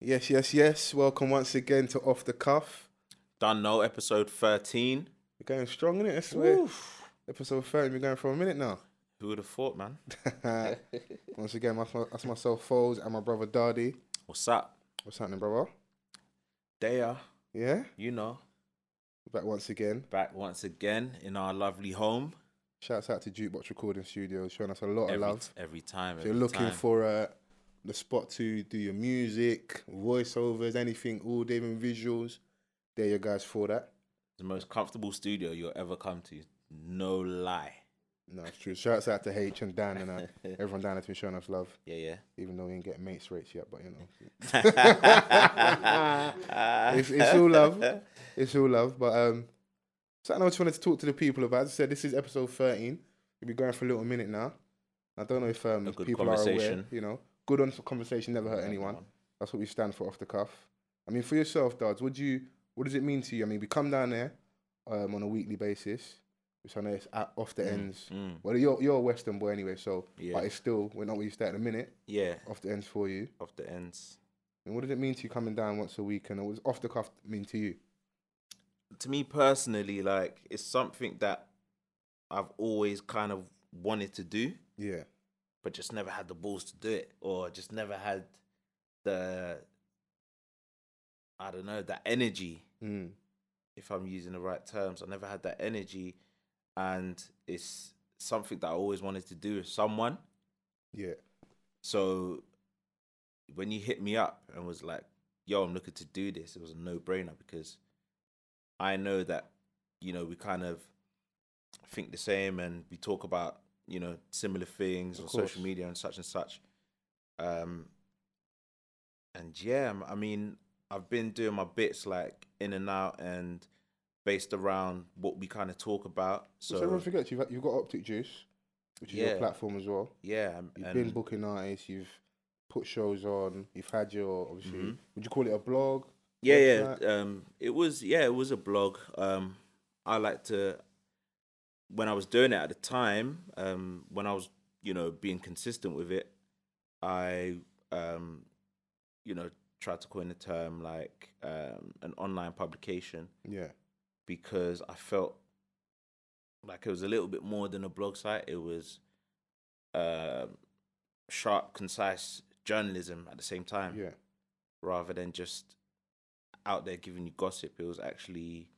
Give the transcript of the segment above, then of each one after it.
Yes, yes, yes. Welcome once again to Off the Cuff. Done no episode 13. We're going strong, innit? I swear. Episode 30, we're going for a minute now. Who would have thought, man? once again, that's, my, that's myself, Foles, and my brother Dardy. What's up? What's happening, brother? There, Yeah? you know, Back once again. back once again in our lovely home. Shouts out to Jukebox Recording Studios, showing us a lot of love. every time. If you're looking time. for uh, the spot to do your music, voiceovers, anything, all day, even visuals, there you guys for that. the most comfortable studio you'll ever come to. No lie. No, it's true. Shouts out to H and Dan and uh, everyone down there to be showing us love, Yeah, yeah. even though we ain't getting mates rates yet, but you know. it's, it's all love. It's all love. But um, something I just wanted to talk to the people about. As I said, this is episode 13. We'll be going for a little minute now. I don't know if um, people are aware, you know. Good on conversation never hurt anyone. That's what we stand for off the cuff. I mean, for yourself, Dards, what do you what does it mean to you? I mean, we come down there um, on a weekly basis, which I know it's at, off the ends. Mm, Well, you're you're a Western boy anyway, so Yeah. but it's still we're not where you stay at the minute. yeah, Off the ends for you. off the ends. And what does it mean to you coming down once a week? And what does off the cuff mean to you? To me personally, like, it's something that I've always kind of wanted to do. Yeah, but just never had the balls to do it or just never had the I don't know, that energy, mm. if I'm using the right terms. I never had that energy and it's something that I always wanted to do with someone. yeah, So when you hit me up and was like, yo, I'm looking to do this, it was a no brainer because I know that, you know, we kind of think the same and we talk about, you know, similar things Of on social media and such and such. Um and yeah, I mean, I've been doing my bits like in and out and based around what we kind of talk about. So, So everyone forgets you've you've got Optic Juice, which is your platform as well. yeah, You've been booking artists. You've put shows on. You've had your obviously. Mhm. Would you call it a blog? Yeah, website? yeah. Um, it was yeah, it was a blog. Um, I like to when I was doing it at the time. Um, when I was you know being consistent with it, I um, you know tried to coin the term like um an online publication Yeah, because I felt like it was a little bit more than a blog site. It was um sharp, concise journalism at the same time yeah, rather than just out there giving you gossip. It was actually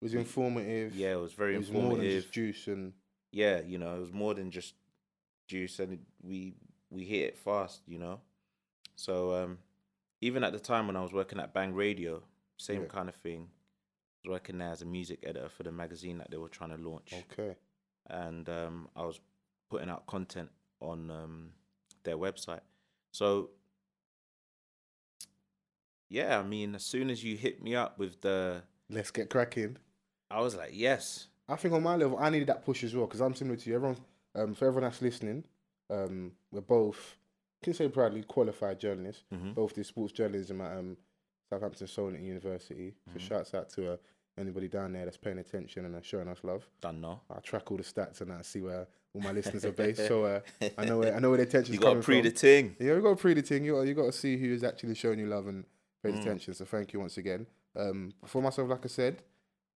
it was informative. yeah, it was very informative. it was more than just juice and yeah, you know, it was more than just juice, and we we hit it fast, you know. So um, even at the time when I was working at Bang Radio, same Yeah. kind of thing. I was working there as a music editor for the magazine that they were trying to launch, okay. and um, I was putting out content on um, their website. So yeah, I mean, as soon as you hit me up with the, Let's get cracking. I was like, yes, I think on my level, I needed that push as well because I'm similar to you. Everyone, um, for everyone that's listening, um, we're both can say proudly qualified journalists. Mhm. Both did sports journalism at um, Southampton Solent University. So Mhm. shouts out to uh, anybody down there that's paying attention and uh, showing us love. done no. I track all the stats and I see where all my listeners are based. So uh, I know where I know where the attention's You got to pre the ting. Yeah, you got to pre the thing. You you got to see who is actually showing you love and paying Mm. attention. So thank you once again. Um, for myself, like I said,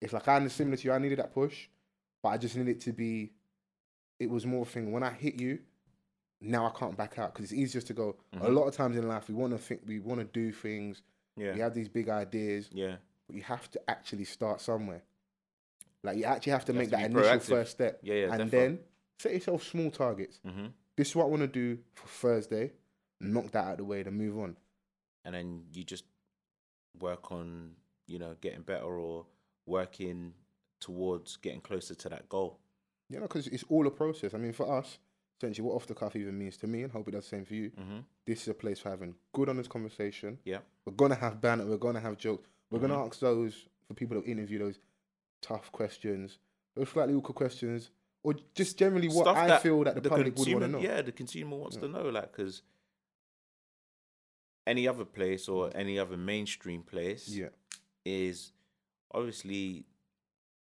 it's like I'm similar to you. I needed that push, but I just needed it to be. It was more thing when I hit you. Now I can't back out because it's easier to go. A Mhm. lot of times in life, we want to think, we want to do things. Yeah, We have these big ideas, yeah, but you have to actually start somewhere. Like you actually have to You make have to that initial proactive. first step, yeah, yeah. and then set yourself small targets. hmm This is what I want to do for Thursday. Knock that out of the way, then move on. and then you just work on, you know, getting better or working towards getting closer to that goal. Know, because it's all a process. I mean, for us, essentially, what off the cuff even means to me, and hope it does the same for you. hmm This is a place for having good, honest conversation. Yeah. We're gonna have banter. We're gonna have jokes. We're gonna Mhm. ask those for people to interview those tough questions, those slightly awkward questions, or just generally what Stuff I feel that the, public would consumer, want to know. yeah, the consumer wants Yeah. to know, like, because any other place or any other mainstream place Yeah. is obviously,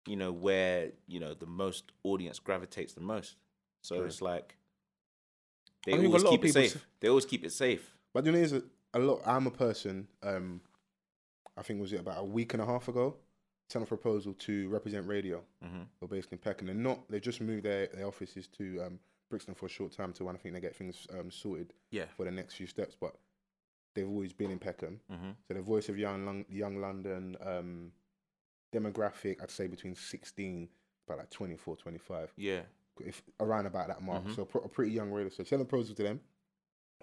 you know, where you know the most audience gravitates the most. So True. it's like they I always keep it safe. s- They always keep it safe. But the thing is, a lot. I'm a person. Um, I think was it about a week and a half ago. Sent a proposal to Reprezent radio. Mhm. They're based in Peckham. They're not. They just moved their, their offices to um, Brixton for a short time to when I think they get things um, sorted Yeah. for the next few steps. But they've always been in Peckham. Mhm. So the voice of young young London um, demographic, I'd say between 16 about like 24, 25, Yeah. if around about that mark. Mhm. So pr- a pretty young radio. So sent a proposal to them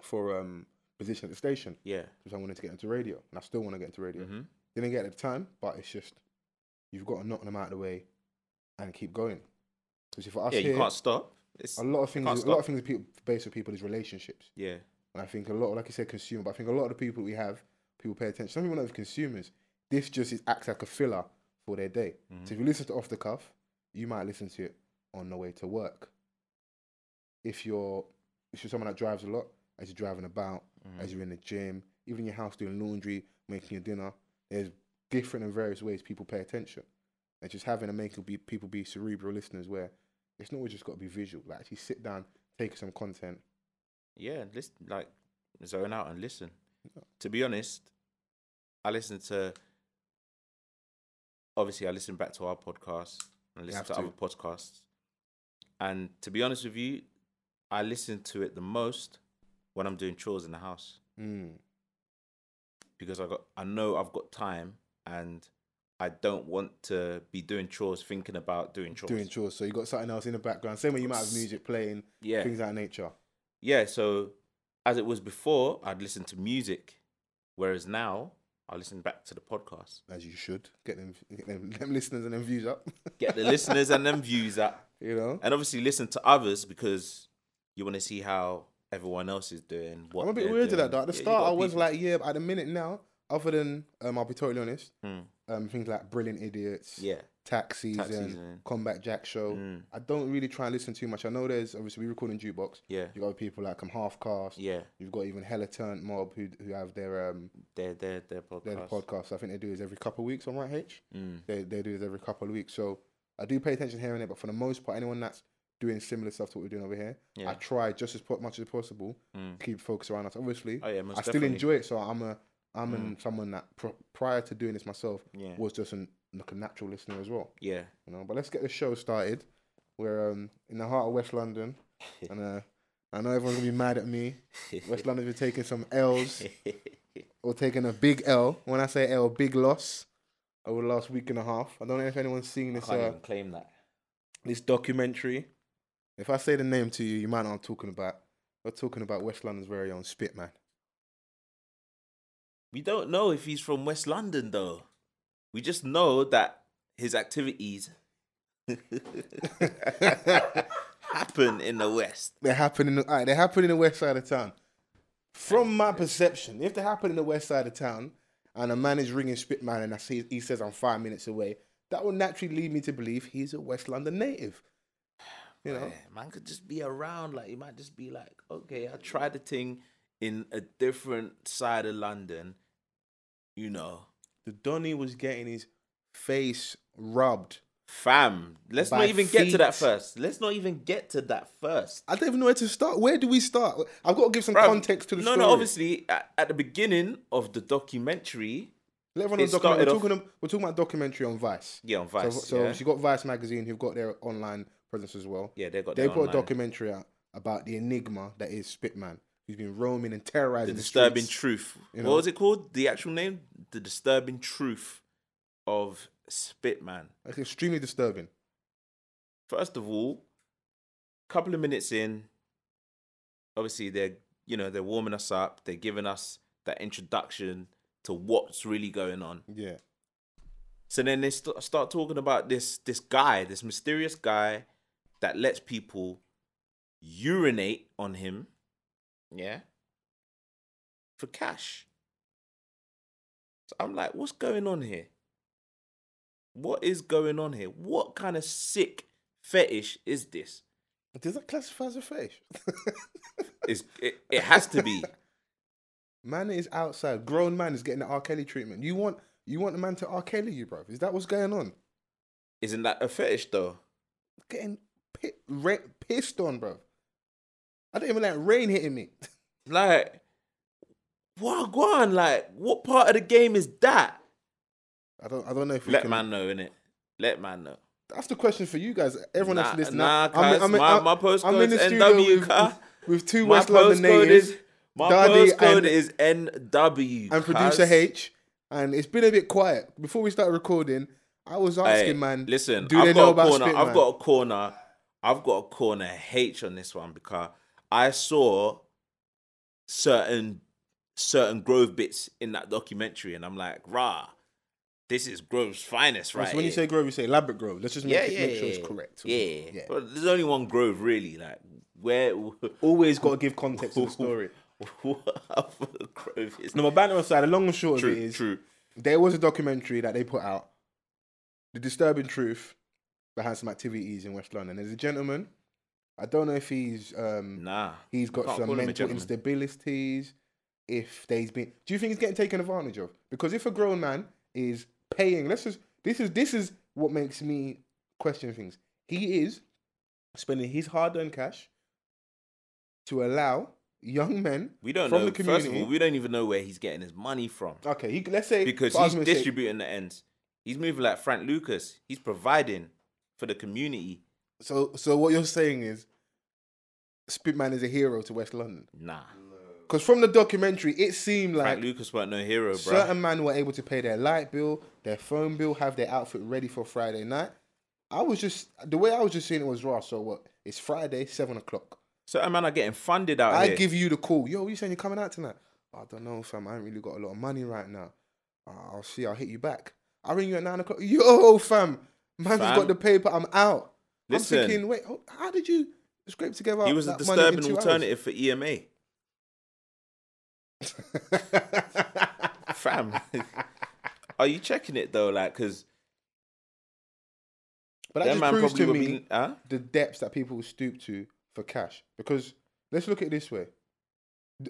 for um, position at the station Yeah. because I wanted to get into radio, and I still want to get into radio. Mhm. Didn't get it at the time, but it's just you've got to knock them out of the way and keep going. Because for us Yeah. here, You can't stop. It's a lot of things, a lot of things people, based with people is relationships. yeah. And I think a lot, like you said, consumer. But I think a lot of the people we have, people pay attention. Some people are not even consumers. This just is, acts like a filler for their day. Mhm. So if you listen to off the cuff, you might listen to it on the way to work. If you're if you're someone that drives a lot, as you're driving about, Mhm. as you're in the gym, even in your house doing laundry, making your dinner, there's different and various ways people pay attention. And just having to make be, people be cerebral listeners where it's not always just got to be visual. Like actually sit down, take some content. Yeah, listen, like zone out and listen. To be honest, I listen to. Obviously, I listen back to our podcast and I listen to, to. other podcasts. And to be honest with you, I listen to it the most when I'm doing chores in the house Mm. because I got I know I've got time and I don't want to be doing chores thinking about doing chores. doing chores. So you got something else in the background. Same way you might have music playing, yeah, things of that nature. yeah. So as it was before, I'd listen to music, whereas now I listen back to the podcast. As you should. Get them get them, them listeners and them views up. Get the listeners and them views up, you know? and obviously listen to others because you want to see how everyone else is doing. What I'm a bit weird to that though. At the Yeah, start I was be- like, yeah, but at the minute now, other than um, I'll be totally honest, Hmm. um, things like Brilliant Idiots, yeah, Tax Season, Tax Season. Combat Jack Show. Mm. I don't really try and listen too much. I know there's obviously we record in jukebox. yeah, You got people like um Halfcast. yeah. You've got even Hella Turnt Mob who who have their um Their their their podcast. their podcast. I think they do this every couple of weeks on Right H. Mm. They they do this every couple of weeks. So I do pay attention here and there, but for the most part, anyone that's doing similar stuff to what we're doing over here, Yeah. I try just as po- much as possible Mm. keep focus around us. Obviously, Oh yeah, I still definitely. enjoy it. So I'm a I'm an, someone that pr- prior to doing this myself Yeah, was just an, like a natural listener as well. yeah. You know, but let's get the show started. We're um, in the heart of West London, and uh, I know everyone's gonna be mad at me. West London's been taking some L's or taking a big L. When I say L, big loss over the last week and a half. I don't know if anyone's seen this. I can't uh, even claim that. this documentary. If I say the name to you, you might know what I'm talking about. We're talking about West London's very own Spitman. We don't know if he's from West London though. We just know that his activities happen in the West. they happen in the alright, they happen in the west side of town. From my perception, if they happen in the west side of town and a man is ringing Spitman and I see he says I'm five minutes away, that will naturally lead me to believe he's a West London native. You know, Yeah, man could just be around. Like he might just be like, okay, I tried the thing in a different side of London. You know, the Donny was getting his face rubbed. fam. Let's By not even get to that first. Let's not even get to that first. I don't even know where to start. Where do we start? I've got to give some Bruv, context to the no, story. no. no, Obviously, at, at the beginning of the documentary, Let everyone know documentary. We're talking, we're talking about documentary on Vice. yeah, on Vice. so so yeah. you got Vice magazine, who've got their online presence as well. yeah, they got They put a documentary out about the enigma that is Spitman, who's been roaming and the terrorizing the, disturbing streets. truth. you know? What was it called? The actual name? The disturbing truth of Spitman. It's extremely disturbing. First of all, a couple of minutes in, obviously they're you know they're warming us up. They're giving us that introduction to what's really going on. Yeah, So then they st- start talking about this this guy, this mysterious guy that lets people urinate on him, yeah, for cash. So I'm like, what's going on here? What is going on here? What kind of sick fetish is this? does that classify as a fetish? Is it, it has to be. man is outside. Grown man is getting the R. Kelly treatment. You want you want the man to R. Kelly you, bro? Is that what's going on? Isn't that a fetish though? Getting pi- ra- pissed on, bro. I don't even like rain hitting me. Like, what go on? Like, what part of the game is that? I don't. I don't know if we Let can. man know, innit? Let man know. That's the question for you guys. Everyone Nah, else listening. nah, I'm, I'm, my- I'm, my I'm postcode's in the studio NW, with, with, with two My West London postcode natives is my Dardy postcode and- is NW and cuz. producer H, and it's been a bit quiet before we started recording. I was asking, Hey, man. Listen, do I've they got know a about corner. Spit, I've got a corner. I've got a corner H on this one because I saw certain certain Grove bits in that documentary, and I'm like, rah, this is Grove's finest, right? so when you here." say Grove, you say elaborate Grove. Let's just make, yeah, it, yeah, make sure yeah, it's correct. Yeah, yeah. But there's only one Grove, really. Like, where Always got to give context to the story. what other Grove is? No, but banter aside, the long and short true, of it is, true. there was a documentary that they put out, The Disturbing Truth Behind Some Activities in West London. There's a gentleman, I don't know if he's um, Nah, he's got some call him a mental instabilities, if there's been do you think he's getting taken advantage of? Because if a grown man is paying, let's just this is this is what makes me question things. He is spending his hard earned cash to allow young men We don't from know. the community. First of all, we don't even know where he's getting his money from. okay, he, let's say because he's distributing the ends. He's moving like Frank Lucas. He's providing for the community. So, so what you're saying is, Spitman is a hero to West London. Nah, Because from the documentary, it seemed like Frank Lucas weren't no hero, bro. certain men were able to pay their light bill, their phone bill, have their outfit ready for Friday night. I was just the way I was just seeing it was raw. So what? It's Friday, seven o'clock. Certain men are getting funded out I here. give you the call. Yo, you saying you're coming out tonight? I don't know, fam. I ain't really got a lot of money right now. Uh, I'll see. I'll hit you back. I'll ring you at nine o'clock. Yo, fam. Man's Fam. got the paper. I'm out. Listen. I'm thinking, wait, oh, how did you scrape together? he was a that money in disturbing two hours? alternative for EMA. Fam, are you checking it though? Like, cause but that that just man proves to me be. Huh? the depths that people will stoop to for cash. Because let's look at it this way.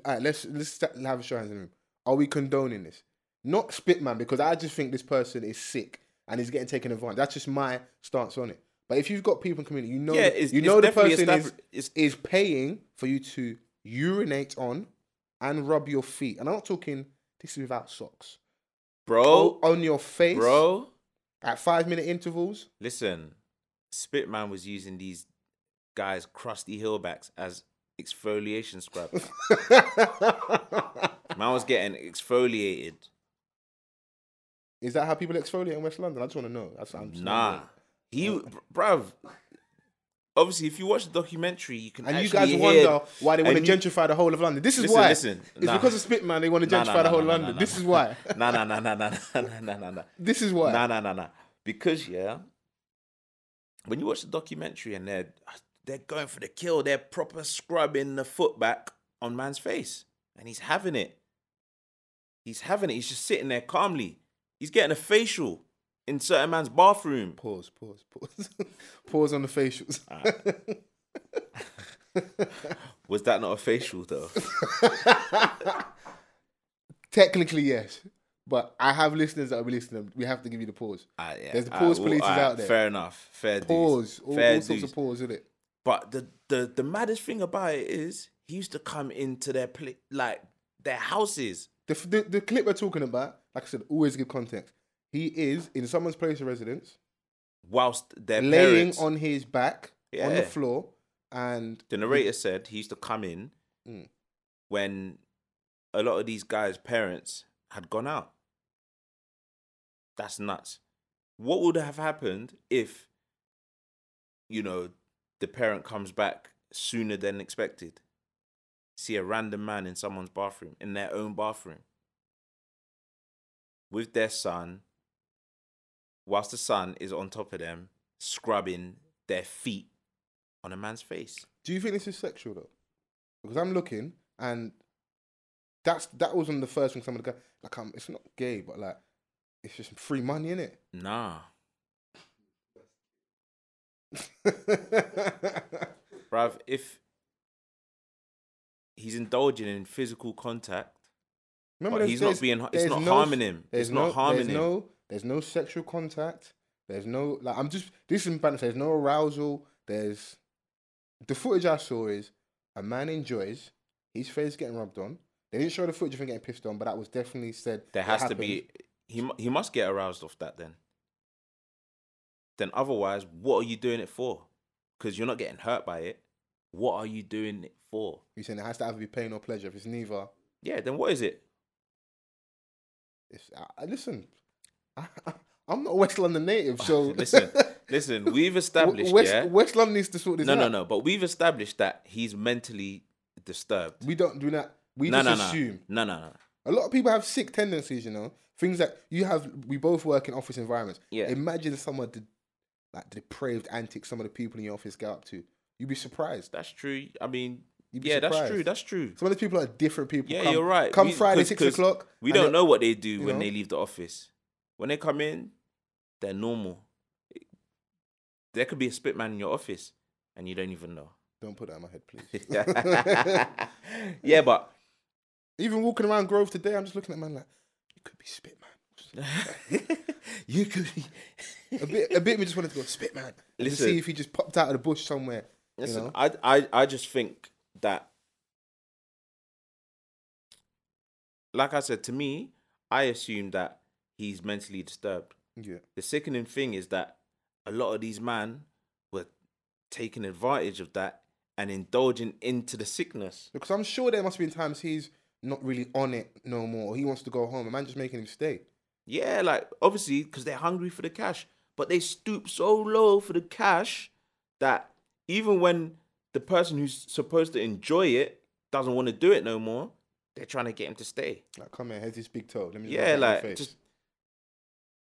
All right, let's let's have a show hands in the room. Are we condoning this? Not Spitman, because I just think this person is sick and is getting taken advantage. That's just my stance on it. But if you've got people in community, you know, Yeah, it's- you know the person is, is paying for you to urinate on and rub your feet. And I'm not talking this is without socks. Bro, on your face, bro, at five minute intervals. listen. Spitman was using these guys' crusty hillbacks as exfoliation scrub. Man was getting exfoliated. Is that how people exfoliate in West London? I just want to know. That's I'm just Nah, he, uh, bruv. Obviously, if you watch the documentary, you can And you guys hear- wonder why they want to you- gentrify the whole of London. This is Listen, why. listen, It's nah. because of Spitman they want to gentrify nah, the whole nah, London. nah, this nah. is why. Nah, nah, nah, nah, nah, nah, nah, nah, nah, nah. this is why. Nah, nah, nah, nah. Because yeah, when you watch the documentary and they're they're going for the kill, they're proper scrubbing the foot back on man's face, and he's having it. He's having it. He's just sitting there calmly. He's getting a facial in certain man's bathroom. Pause. Pause. Pause. pause on the facials. Was that not a facial though? Technically, yes. But I have listeners that will be listening. We have to give you the pause. Ah, yeah. There's the pause well, police out there. Fair enough. Fair. Pause. All, Fair all sorts of pause, isn't it? But the the the maddest thing about it is he used to come into their pla- like their houses. The, the, the clip we're talking about, like I said, always give context. He is in someone's place of residence, whilst their laying parents, on his back on the floor, and the narrator said he used to come in Mm. when a lot of these guys' parents had gone out. That's nuts. What would have happened if, you know, the parent comes back sooner than expected? See a random man in someone's bathroom, in their own bathroom, with their son, whilst the son is on top of them, scrubbing their feet on a man's face. Do you think this is sexual though? Because I'm looking and that's that wasn't the first things someone got like I'm, it's not gay, but like it's just free money, in it. Nah. Bruv, if he's indulging in physical contact, Remember, But he's not being- it's not no- harming him. It's not no, harming there's him. No, there's no sexual contact. There's no like I'm just this is bad. There's no arousal. There's the footage I saw is a man enjoys his face getting rubbed on. They didn't show the footage of him getting pissed on, but that was definitely said. There has to be. He he must get aroused off that then. Then otherwise, what are you doing it for? Because you're not getting hurt by it. What are you doing it for? You're saying it has to either be pain or pleasure. If it's neither, Yeah. Then what is it? it's I- listen. I, am not a West London native, so Listen, listen. We've established. West, yeah. West London needs to sort this No, out. no, no. no. But we've established that he's mentally disturbed. We don't do that. We No, just no, assume. No, no, no. A lot of people have sick tendencies, you know. Things that you have. We both work in office environments. Yeah. Imagine some of the like depraved antics some of the people in your office get up to. You'd be surprised. That's true. I mean, yeah, that's true. That's true. Some of the people are different people. Yeah, Come- you're right. Come We- Friday 'cause- six 'cause o'clock. We don't know what they do when know? they leave the office. When they come in, they're normal. There could be a spit man in your office, and you don't even know. Don't put that in my head, please. yeah, but Even walking around Grove today, I'm just looking at man like, you could be spit man. you could. Be... A bit, a bit. Me just wanted to go spit man. Listen. see if he just popped out of the bush somewhere. Listen, know? I, I, I just think that, like I said, to me, I assume that he's mentally disturbed. Yeah. The sickening thing is that a lot of these men were taking advantage of that and indulging into the sickness. Because I'm sure there must have been times he's not really on it no more. He wants to go home. A man just making him stay. Yeah, like obviously because they're hungry for the cash, but they stoop so low for the cash that even when the person who's supposed to enjoy it doesn't want to do it no more, they're trying to get him to stay. Like, come here, here's this big toe. Let me Yeah, rub that in your like just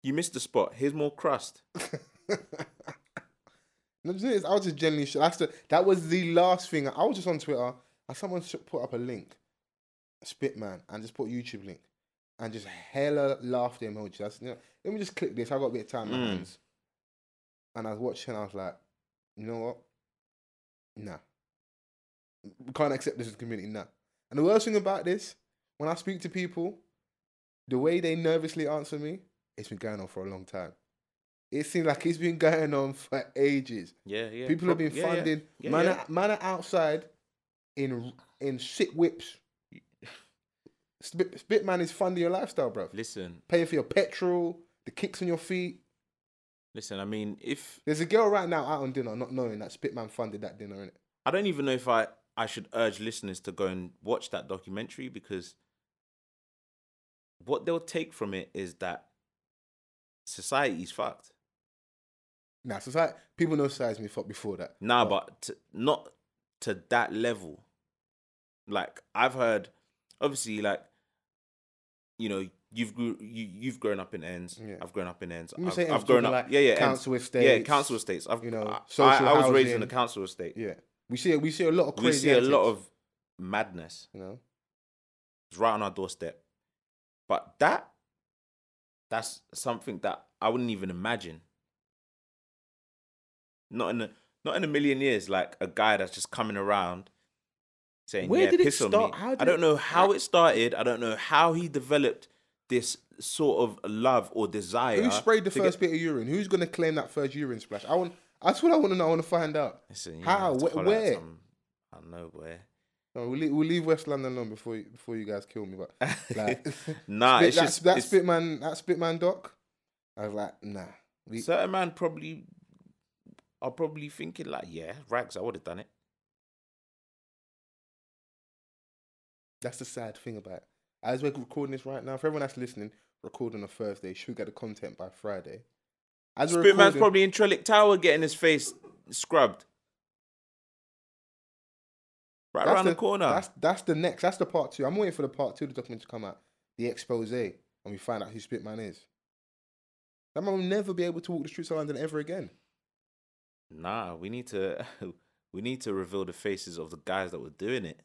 you missed the spot. Here's more crust. No, the thing is, I was just genuinely shocked. That's the, that was the last thing. I was just on Twitter and someone put up a link, Spitman, and just put YouTube link, and just hella laughter emoji. That's you know, let me just click this. I got a bit of time in my Mm. hands, and I was watching. I was like, you know what? Nah, we can't accept this as a community. Nah. And the worst thing about this, when I speak to people, the way they nervously answer me, it's been going on for a long time. It seems like it's been going on for ages. Yeah, yeah. People have been yeah, yeah. funding. Yeah, man, yeah. Man are outside in in sick whips. Spit, Spitman is funding your lifestyle, bro. Listen, Paying for your petrol, the kicks on your feet. listen. I mean, if There's a girl right now out on dinner, not knowing that Spitman funded that dinner, innit? I don't even know if I I should urge listeners to go and watch that documentary because what they'll take from it is that society's fucked. Nah, society, people know society's been fucked before that. Nah, but t- not to that level. Like I've heard, obviously, like you know, you've grew, you you've grown up in ends. Yeah. I've grown up in ends. I've, I've grown up, like yeah, yeah, ends. council yeah, council estates. I've, you know, I, I, I was raised in a council estate. Yeah, we see we see a lot of we crazy. see a lot of madness. you know. It's right on our doorstep. But that, that's something that I wouldn't even imagine. Not in a not in a million years, like a guy that's just coming around saying, Where "Yeah, did piss on start? me." How I don't know how it started. I don't know how he developed this sort of love or desire. Who sprayed the first get- bit of urine? Who's gonna claim that first urine splash? I want. That's what I want to know. I want to find out. Listen, How? have to Wh- out where? I don't know where. No, we'll leave, we'll leave West London alone before you, before you guys kill me. But like, Nah, Spit- it's that, just that it's- Spitman that Spitman doc. I was like, nah. We, certain man probably are probably thinking like, yeah, rags, I would have done it. that's the sad thing about it. As we're recording this right now, for everyone that's listening, recording on a Thursday, should get the content by Friday. As Spitman's recording- probably in Trellick Tower getting his face scrubbed. Right that's around the, corner. That's that's the next. That's the part two. I'm waiting for the part two of the document to come out, the expose, and we find out who Spitman is. That man will never be able to walk the streets of London ever again. Nah, we need to we need to reveal the faces of the guys that were doing it.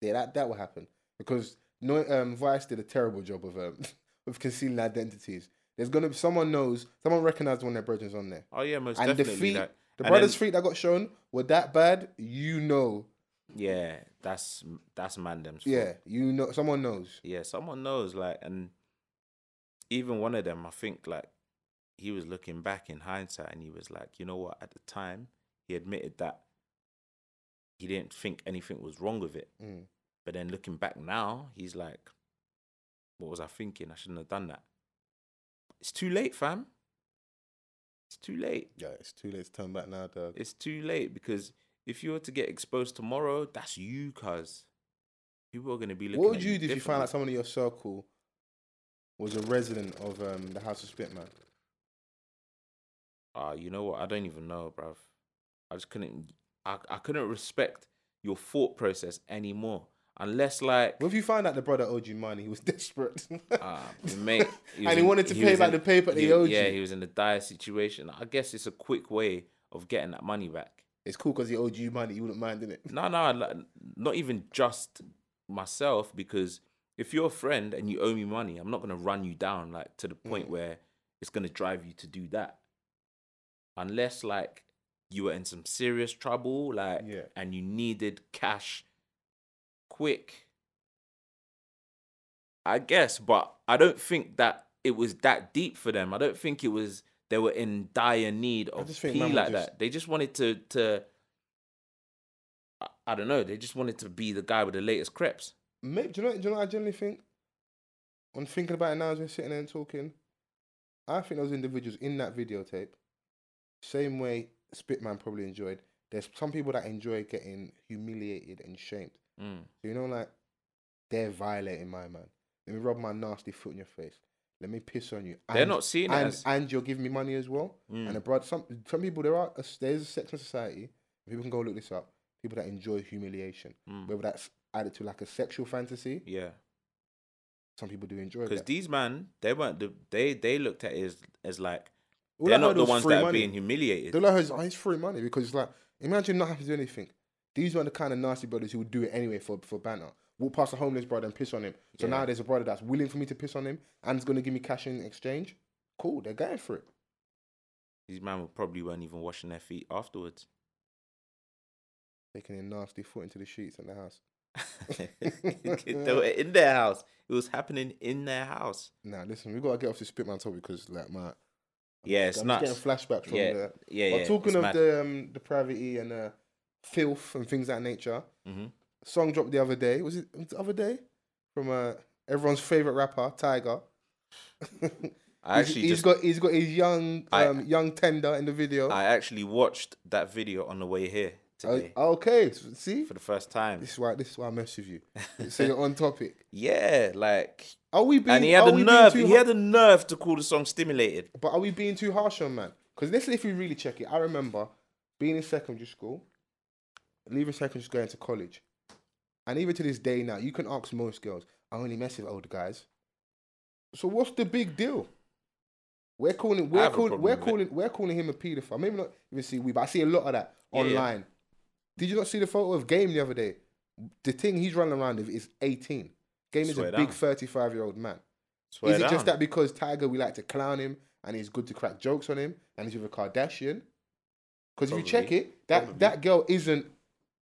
Yeah, that that will happen because no, um, Vice did a terrible job of um, of concealing identities. There's gonna be someone knows, someone recognized one of their brothers on there, Oh yeah, most and the feet, like- the brothers' then- feet that got shown were that bad. You know, yeah, that's that's Mandem's. fault. yeah, you know, someone knows. yeah, someone knows. Like, and even one of them, I think, like he was looking back in hindsight, and he was like, you know what? At the time, he admitted that he didn't think anything was wrong with it. Mm. But then looking back now, he's like, what was I thinking? I shouldn't have done that. It's too late, fam. It's too late. Yeah, it's too late to turn back now, dog. It's too late because if you were to get exposed tomorrow, that's you, cuz. People are going to be looking What would at you do if you found out someone in your circle was a resident of um, the House of Spitman? Ah, you know what? I don't even know, bruv. I just couldn't. I, I couldn't respect your thought process anymore, unless like, What if you find out the brother owed you money? He was desperate. ah, mate, was and he in- wanted to pay was back in- the paper that he he- owed Yeah, you. he was in a dire situation. I guess it's a quick way of getting that money back. It's cool because he owed you money. You wouldn't mind, it? No, no, like, not even just myself because if you're a friend and you owe me money, I'm not gonna run you down like to the point Mm. where it's gonna drive you to do that. Unless like you were in some serious trouble, like Yeah. and you needed cash quick. I guess, but I don't think that it was that deep for them. I don't think it was they were in dire need of pee like just- that. They just wanted to to I, I don't know, they just wanted to be the guy with the latest crepes. Maybe, do you know? Do you know? What I generally think. When thinking about it now, as we're sitting there and talking, I think those individuals in that videotape, same way Spitman probably enjoyed. There's some people that enjoy getting humiliated and shamed. Mm. So you know, like they're violating my man. Let me rub my nasty foot in your face. Let me piss on you. They're not seeing it and, as and you're giving me money as well. Mm. And abroad, some some people there are a, there's a section of society. People can go look this up. People that enjoy humiliation, Mm. whether that's added to like a sexual fantasy. yeah. Some people do enjoy Because these man, they weren't the they they looked at it as, as like All they're not the ones that are being humiliated. Heard is, oh, it's free money because it's like imagine not having to do anything. These are the kind of nasty brothers who would do it anyway for for banter. Walk past a homeless brother and piss on him. So Yeah. now there's a brother that's willing for me to piss on him and is going to give me cash in exchange. Cool, they're going for it. These man probably weren't even washing their feet afterwards. Taking a nasty foot into the sheets in the house. they were in their house. It was happening in their house. Nah, listen, we gotta get off this Spitman topic because like my Yeah, it's I'm nuts. getting flashbacks from yeah, the. yeah, But yeah. talking of mad. the um, the privacy and uh, filth and things of that nature, Mhm. Song dropped the other day. Was it the other day from uh, everyone's favorite rapper, Tyga? I actually he's just got he's got his young I- um, young tender in the video. I actually watched that video on the way here Oh, today okay, see, for the first time. this is why this is why I mess with you. so you're on topic. Yeah, like Are we being? and he had the nerve. He had the nerve to call the song "Stimulated." But are we being too harsh on man? Because let's if we really check it, I remember being in secondary school, leaving secondary school, going to college, and even to this day now, you can ask most girls, "I only mess with older guys." So what's the big deal? We're calling, we're calling, we're with it. calling, we're calling him a paedophile. Maybe not even see we, but I see a lot of that Yeah, yeah. online. Did you not see the photo of Game the other day? The thing he's running around with is 18. Game is Swear a big 35 year old man. Swear Is it down. just that because Tyga we like to clown him and he's good to crack jokes on him and he's with a Kardashian? Because if you check it, that Probably. that girl isn't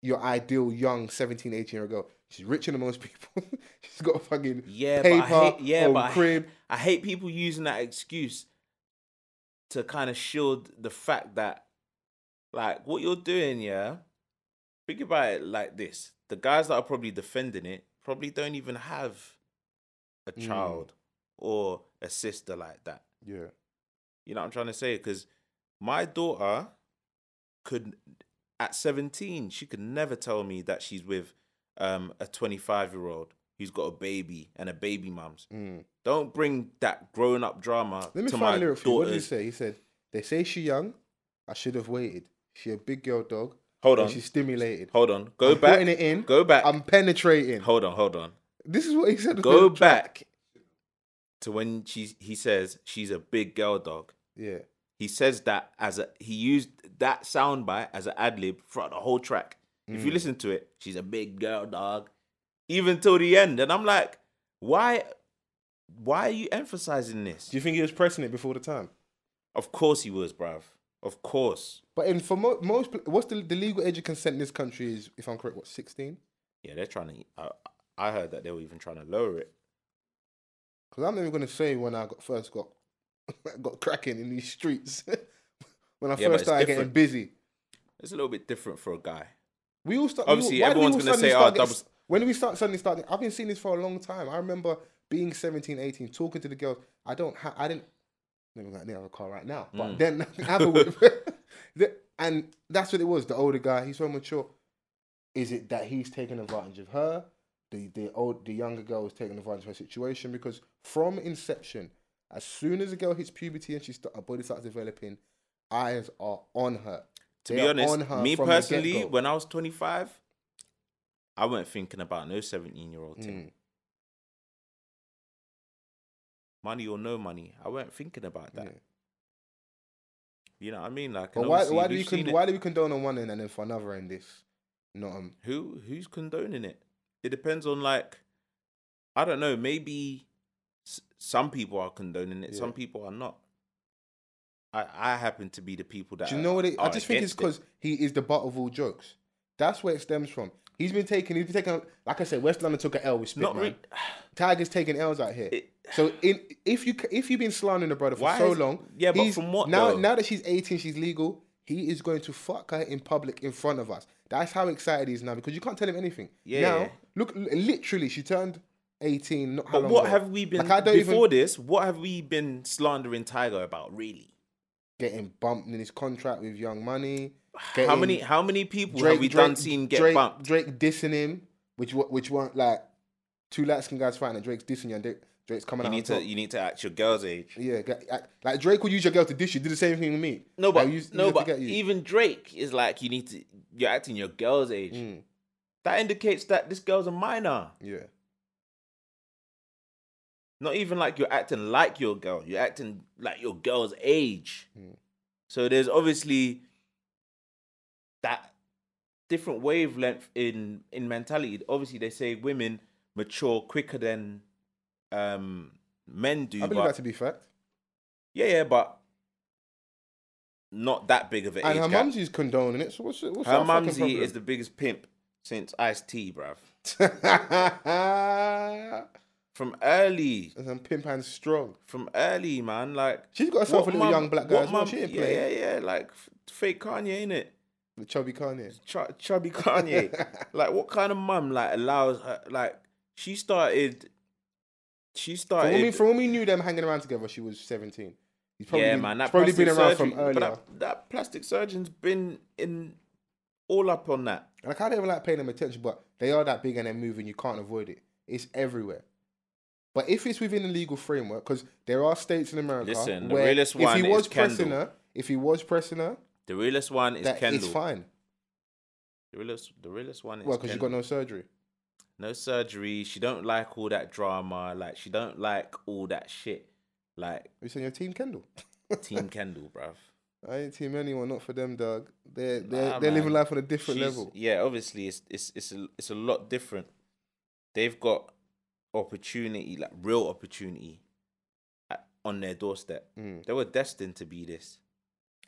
your ideal young 17, 18 year old girl. She's richer than most people. She's got a fucking Yeah, paper, but I hate, yeah, but crib. I hate people using that excuse to kind of shield the fact that, like, what you're doing, yeah. Think about it like this: the guys that are probably defending it probably don't even have a Mm. child or a sister like that. Yeah. You know what I'm trying to say? Because my daughter could, at 17, she could never tell me that she's with um, a 25 year old who's got a baby and a baby mums. Mm. Don't bring that grown up drama Let me to find my a lyric for you. What did he say? He said, They say she young. I should have waited. She a big girl dog. Hold and on, She's stimulated. hold on. Go I'm back. putting it in. Go back. I'm penetrating. hold on, hold on. This is what he said. Go back to when she's, he says she's a big girl dog. Yeah. He says that as a he used that soundbite as an ad lib throughout the whole track. If Mm. you listen to it, she's a big girl dog, even till the end. And I'm like, why? Why are you emphasizing this? Do you think he was pressing it before the time? Of course he was, bruv. Of course. But in for mo- most, pl- what's the, the legal age of consent in this country is, if I'm correct, what sixteen? Yeah, they're trying to. I, I heard that they were even trying to lower it. Because I'm never gonna say when I got first got got cracking in these streets when I Yeah, first started getting busy. It's a little bit different for a guy. We all start. Obviously, we all, why did we everyone's gonna suddenly say, "Oh, double- when we start suddenly starting? I've been seeing this for a long time. I remember being 17, 18, talking to the girls. I don't have, I didn't, never got near a car right now, but Mm. then have a whip. And that's what it was. The older guy, he's so mature. Is it that he's taking advantage of her? The the old the younger girl is taking advantage of her situation because from inception, as soon as a girl hits puberty and she start, her body starts developing, eyes are on her. To They be honest, me personally, when I was 25, I weren't thinking about no 17 year old thing. Mm. Money or no money, I weren't thinking about that. Yeah. You know what I mean? Like, But why why do we we've con- why do we condone on one end and then for another end this? Not um who who's condoning it? It depends on like, I don't know. Maybe s- some people are condoning it, some people are not. I I happen to be the people that. Do you know what it? I just think it's against it. because he is the butt of all jokes. That's where it stems from. He's been taking. He's been taking. Like I said, West London took an L with Spit not man. re- Tyga's taking L's out here. It- so in if you if you've been slandering the brother for so is- long, yeah, but from what, now though? now that she's eighteen, she's legal. He is going to fuck her in public in front of us. That's how excited he is now because you can't tell him anything. Yeah, Now look, literally, she turned eighteen. Not how But long what ago. have we been Like, don't even- before this? What have we been slandering Tyga about? Really? getting bumped in his contract with Young Money? How many how many people Drake, have we Drake, done seen get Drake, bumped? Drake dissing him, which which weren't like two light skinned guys fighting, and Drake's dissing you, and Drake- Drake's coming You out. need to you need to act your girl's age. Yeah, like Drake would use your girl to dish you. Do the same thing with me. No, Like, but use- use no, but even Drake is like you need to you're acting your girl's age. Mm, That indicates that this girl's a minor. yeah, Not even like you're acting like your girl. You're acting like your girl's age. Mm. So there's obviously that different wavelength in in mentality. Obviously, they say women mature quicker than um men do. I believe that to be fact. yeah, yeah, but not that big of an And age her gap. mumsy's condoning it. So what's, what's Her mumsy is the biggest pimp since Ice T, bruv. From early, and pimp hands strong. from early, man. Like She's got herself a little mum- young black guy as well. mum- She ain't yeah, playing. yeah, yeah. Like fake Kanye, ain't it? The chubby Kanye. Ch- chubby Kanye. like, what kind of mum like allows her? Like, she started. She From started. when, we, from when we knew them hanging around together, she was 17. He's probably yeah, man. That probably been around surgery, from but earlier. that, that plastic surgeon's been in all up on that. And I can't even like paying them attention, but they are that big and they're moving. You can't avoid it. It's everywhere. But if it's within the legal framework, because there are states in America Listen, the where realest if one he is was pressing Kendall. her, if he was pressing her, The realest one is that Kendall. it's fine. The realest, the realest one is Well, because you Kendall. got no surgery. no surgery. She don't like all that drama. Like she don't like all that shit. Like You saying your team Kendall? Team Kendall, bruv. I ain't team anyone, not for them, dog. They're they're, Nah, they're living man. life on a different She's- level. Yeah, obviously it's it's it's a it's a lot different. They've got opportunity, like real opportunity, at, on their doorstep. Mm. They were destined to be this.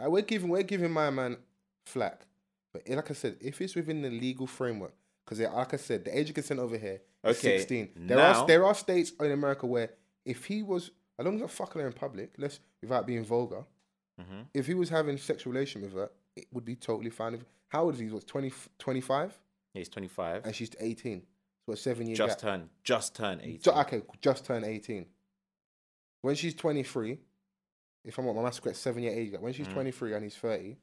Uh, we're giving we're giving my man flack, but eh, like I said, if it's within the legal framework, because like I said, the age of consent over here is Okay, sixteen. There are now- there are states in America where if he was, as long as not fucking her in public, let's without being vulgar, hmm if he was having sexual relation with her, it would be totally fine. If, how old is he? What 20, 25? Yeah, he's twenty five. and she's eighteen. So a seven year Just gap. turned just turned eighteen. Ju- okay, just turned eighteen. When she's twenty three, if I'm not my maths correct, seven year age gap. When she's Mhm. twenty three and he's thirty,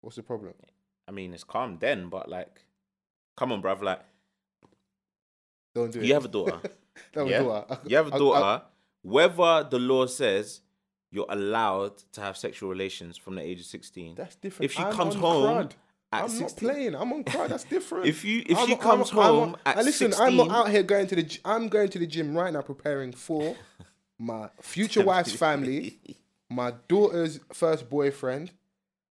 what's the problem? I mean, it's calm then, but like, come on, bruv. Like, Don't do it. you have a daughter. Yeah? it. You have a daughter. Whether the law says you're allowed to have sexual relations from the age of sixteen, That's different. if she I'm comes home crud. At I'm not playing. I'm on crud. That's different. If you if I'm- she I'm- comes I'm- home at and listen, 16, I'm not out here going to the. I'm going to the gym right now, preparing for my future wife's family, my daughter's first boyfriend,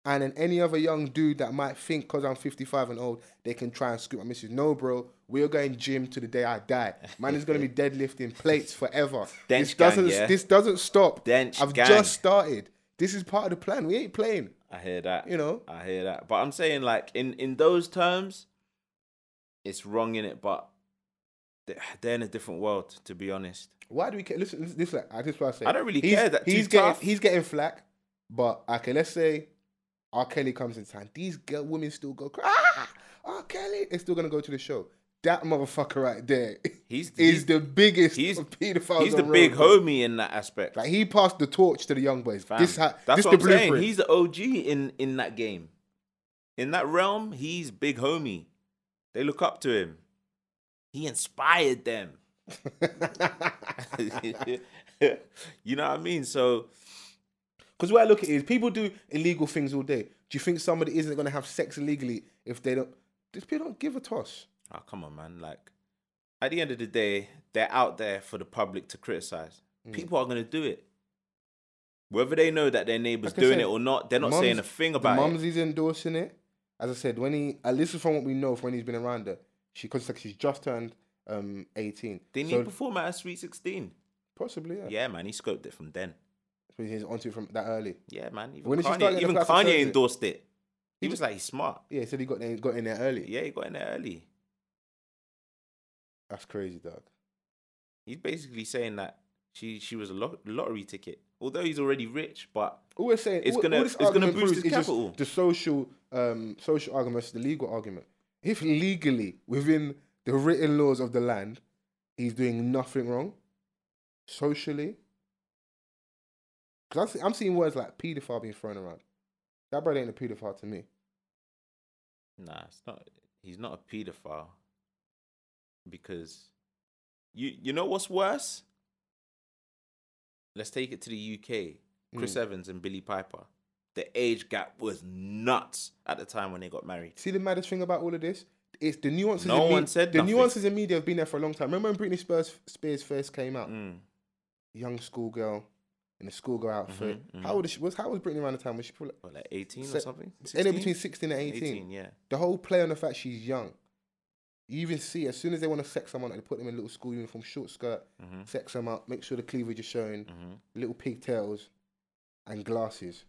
and then any other young dude that might think because I'm 55 and old, they can try and scoop my missus. No, bro, we're going gym to the day I die. Man is going to be deadlifting plates forever. this Dench gang, doesn't. yeah? This doesn't stop. Dench I've gang. just started. This is part of the plan. We ain't playing. I hear that. You know. I hear that. But I'm saying like in in those terms, it's wrong in it. But they- they're in a different world, to be honest. Why do we care? Listen, listen, this I just want to say. I don't really he's, care that he's getting tough. he's getting flack, but okay, let's say R. Kelly comes in time. These girl women still go, ah, R. Kelly. They're still gonna go to the show. That motherfucker right there He's is he's, the biggest he's- pedophiles. he's the road, big homie in that aspect. Like he passed the torch to the young boys. fam. This ha- That's this what the I'm saying. blueprint. He's the OG in in that game. In that realm, he's big homie. They look up to him. He inspired them. you know what I mean? So Because way I look at it is, people do illegal things all day. Do you think somebody isn't going to have sex illegally if they don't? These people don't give a toss. Oh, come on, man. Like, at the end of the day, they're out there for the public to criticize. Mm. People are going to do it. Whether they know that their neighbor's Like doing said, it or not, they're not saying a thing the about it. mums he's endorsing it. As I said, when he, at least from what we know, from when he's been around her, she because like she's just turned um eighteen. Didn't so he perform at a Sweet 16? possibly yeah. Yeah, man. He scoped it from then. So he's onto it from that early. Yeah, man. Even When Kanye, even Kanye endorsed it. He He was like, he's smart. Yeah, he said he got there, got in there early. Yeah, he got in there early. That's crazy, dog. He's basically saying that she she was a lot, lottery ticket. Although he's already rich, but All we're saying, It's all- gonna- all it's gonna boost his capital. The social, um, social argument versus the legal argument. If legally within the written laws of the land, he's doing nothing wrong, socially. Because I'm seeing words like paedophile being thrown around. That brother ain't a paedophile to me. nah, it's not. He's not a pedophile. Because you you know what's worse? Let's take it to the UK. Chris Mm. Evans and Billie Piper. The age gap was nuts at the time when they got married. See the maddest thing about all of this? It's the nuances. No in me- one said the nothing. nuances in media have been there for a long time. Remember when Britney Spears, Spears first came out? Mm. Young schoolgirl in a schoolgirl outfit. Mhm, How old is she? Was how was Britney around the time? Was she probably What, like 18 or something? anywhere between sixteen and eighteen? 18, yeah. The whole play on the fact she's young. You even see as soon as they want to sex someone, they put them in a little school uniform, short skirt, Mhm. sex them up, make sure the cleavage is showing, Mhm. little pigtails, and glasses.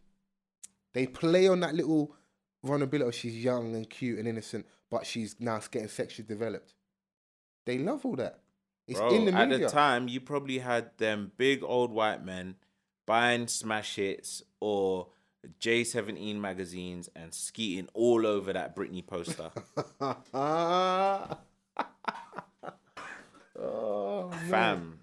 They play on that little vulnerability. of She's young and cute and innocent, but she's now getting sexually developed. They love all that. It's Bro, in the media. at the time, you probably had them big old white men buying smash hits or J17 magazines and skeeting all over that Britney poster. oh. Fam.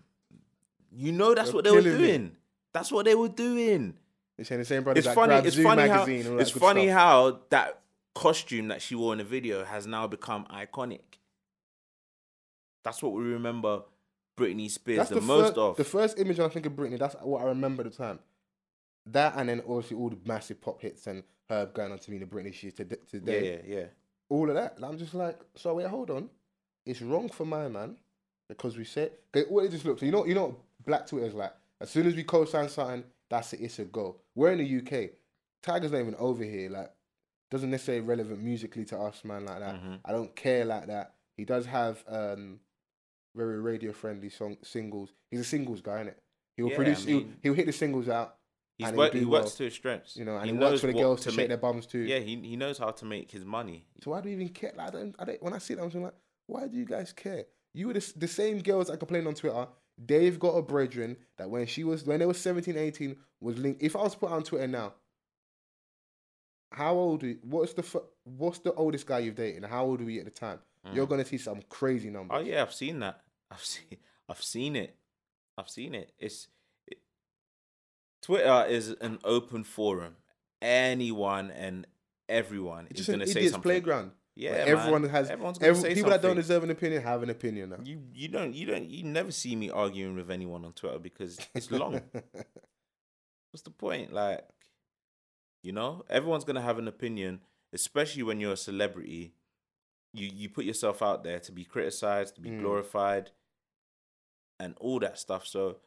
You know that's You're what they were killing me. doing. That's what they were doing. They're saying the same brothers It's that funny. It's Zoo funny how magazine. and all that it's funny stuff. how that costume that she wore in the video has now become iconic. That's what we remember Britney Spears the, the, most of. The first image I think of Britney, that's what I remember at the time. That and then obviously all the massive pop hits and her going on to be the Britney she is to- yeah, today. yeah, yeah. All of that. I'm just like, so wait, hold on. It's wrong for my man because we said, okay, what it just looks. You know, you know, what Black Twitter is like. As soon as we co-sign something, that's it. It's a go. We're in the UK. Tyga's not even over here. Like, doesn't necessarily relevant musically to us, man. Like that. Mhm. I don't care like that. He does have um very radio friendly song singles. He's a singles guy, innit? He'll Yeah, produce. I he'll, he'll hit the singles out. He's work, he'll works well. to his strengths. You know, and he he, works for the girls to, to shake make. their bums too. Yeah, he he knows how to make his money. So why do we even care? Like, I don't, I don't, when I see that, I'm just like, why do you guys care? You were the, the same girls that complained on Twitter. They've got a brethren that when she was when they were 17, 18, was linked. If I was put on Twitter now, how old? Are, what's the f- what's the oldest guy you've dated? And how old were you at the time? Mm. You're gonna see some crazy numbers. Oh yeah, I've seen that. I've seen I've seen it. I've seen it. It's it, Twitter is an open forum. Anyone and everyone It's is going to say something. playground. Yeah, man. everyone has Everyone's gonna every- say people that don't deserve an opinion have an opinion now. You you don't you don't you never see me arguing with anyone on Twitter because it's long. What's the point? Like, you know, everyone's gonna have an opinion, especially when you're a celebrity. You you put yourself out there to be criticized, to be Mm. glorified, and all that stuff. So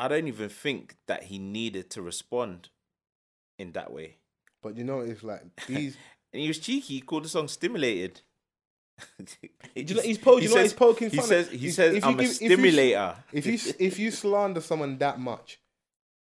I don't even think that he needed to respond in that way. but you know, it's like these. And he was cheeky. He called the song "Stimulated." you know, he's po- you know, he's poking He fun says he he's- says if you I'm a give- if you- stimulator. if you if you slander someone that much,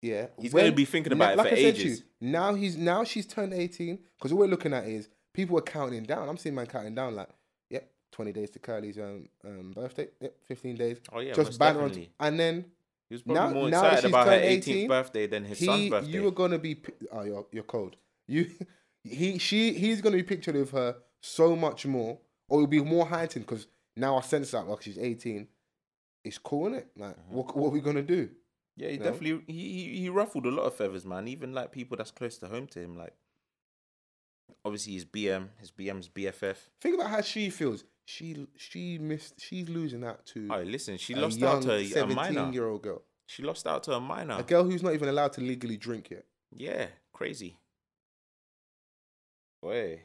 yeah, He's when- gonna be thinking now- about it like for I said to you, ages. now he's now she's turned eighteen because all we're looking at is people are counting down. I'm seeing man counting down like, yep, twenty days to Curly's um, um birthday, yep, fifteen days. Oh yeah, just banter on, and then He was probably now- more now excited about her 18th 18, birthday than his son's birthday. you were gonna be oh you're you're cold. You he she he's gonna be pictured with her so much more or it'll be more heightened because now I sense that like she's 18. It's cool, is it? Like, Mm-hmm. what what are we gonna do? Yeah, he No? definitely he, he he ruffled a lot of feathers, man. Even like people that's close to home to him, like obviously his BM, his BM's BFF. Think about how she feels. She she missed. She's losing out to Oh, listen, she a lost out to a, seventeen-year-old girl, She lost out to a minor. a girl who's not even allowed to legally drink yet. Yeah, crazy. Boy,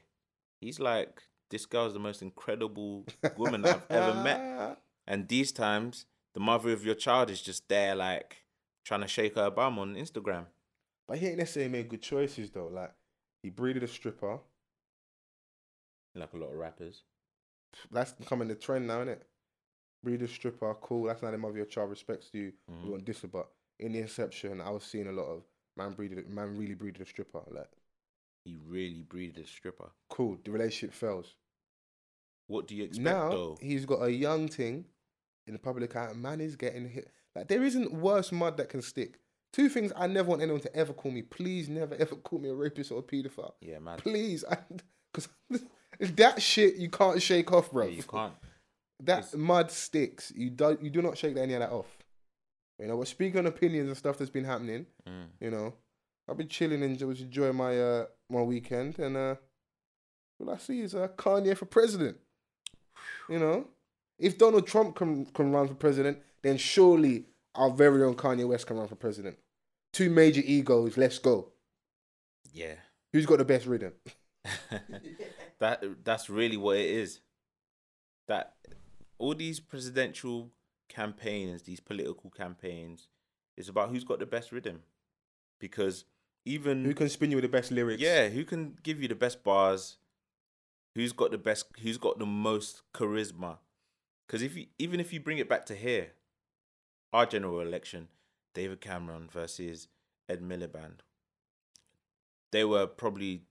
he's like this girl's the most incredible woman I've ever met. And these times, the mother of your child is just there, like trying to shake her bum on Instagram. But he ain't necessarily made good choices though. Like he breeded a stripper. Like a lot of rappers. That's becoming the trend now, isn't it? Breed a stripper, cool. That's not the mother of your child respects you. Mhm. We want this, but in the inception, I was seeing a lot of man breeded, man really breeded a stripper. Like He really breeded a stripper. cool, the relationship fails. What do you expect now though? he's got a young thing in the public eye. Man is getting hit. Like there isn't worse mud that can stick. Two things I never want anyone to ever call me. Please never ever call me a rapist or a paedophile. Yeah, man. Please, because that shit you can't shake off, bro. You can't. That It's- mud sticks. You do you do not shake any of that off. You know, but speaking on opinions and stuff that's been happening, Mm. you know, I've been chilling and just enjoying my uh my weekend and uh all I see is uh Kanye for president. You know? If Donald Trump can can run for president, then surely our very own Kanye West can run for president. Two major egos, let's go. Yeah. Who's got the best rhythm? that that's really what it is. That all these presidential campaigns, these political campaigns, is about who's got the best rhythm. Because even Who can spin you with the best lyrics? yeah, who can give you the best bars? Who's got the best? Who's got the most charisma? Because if you even if you bring it back to here, our general election, David Cameron versus Ed Miliband, they were probably,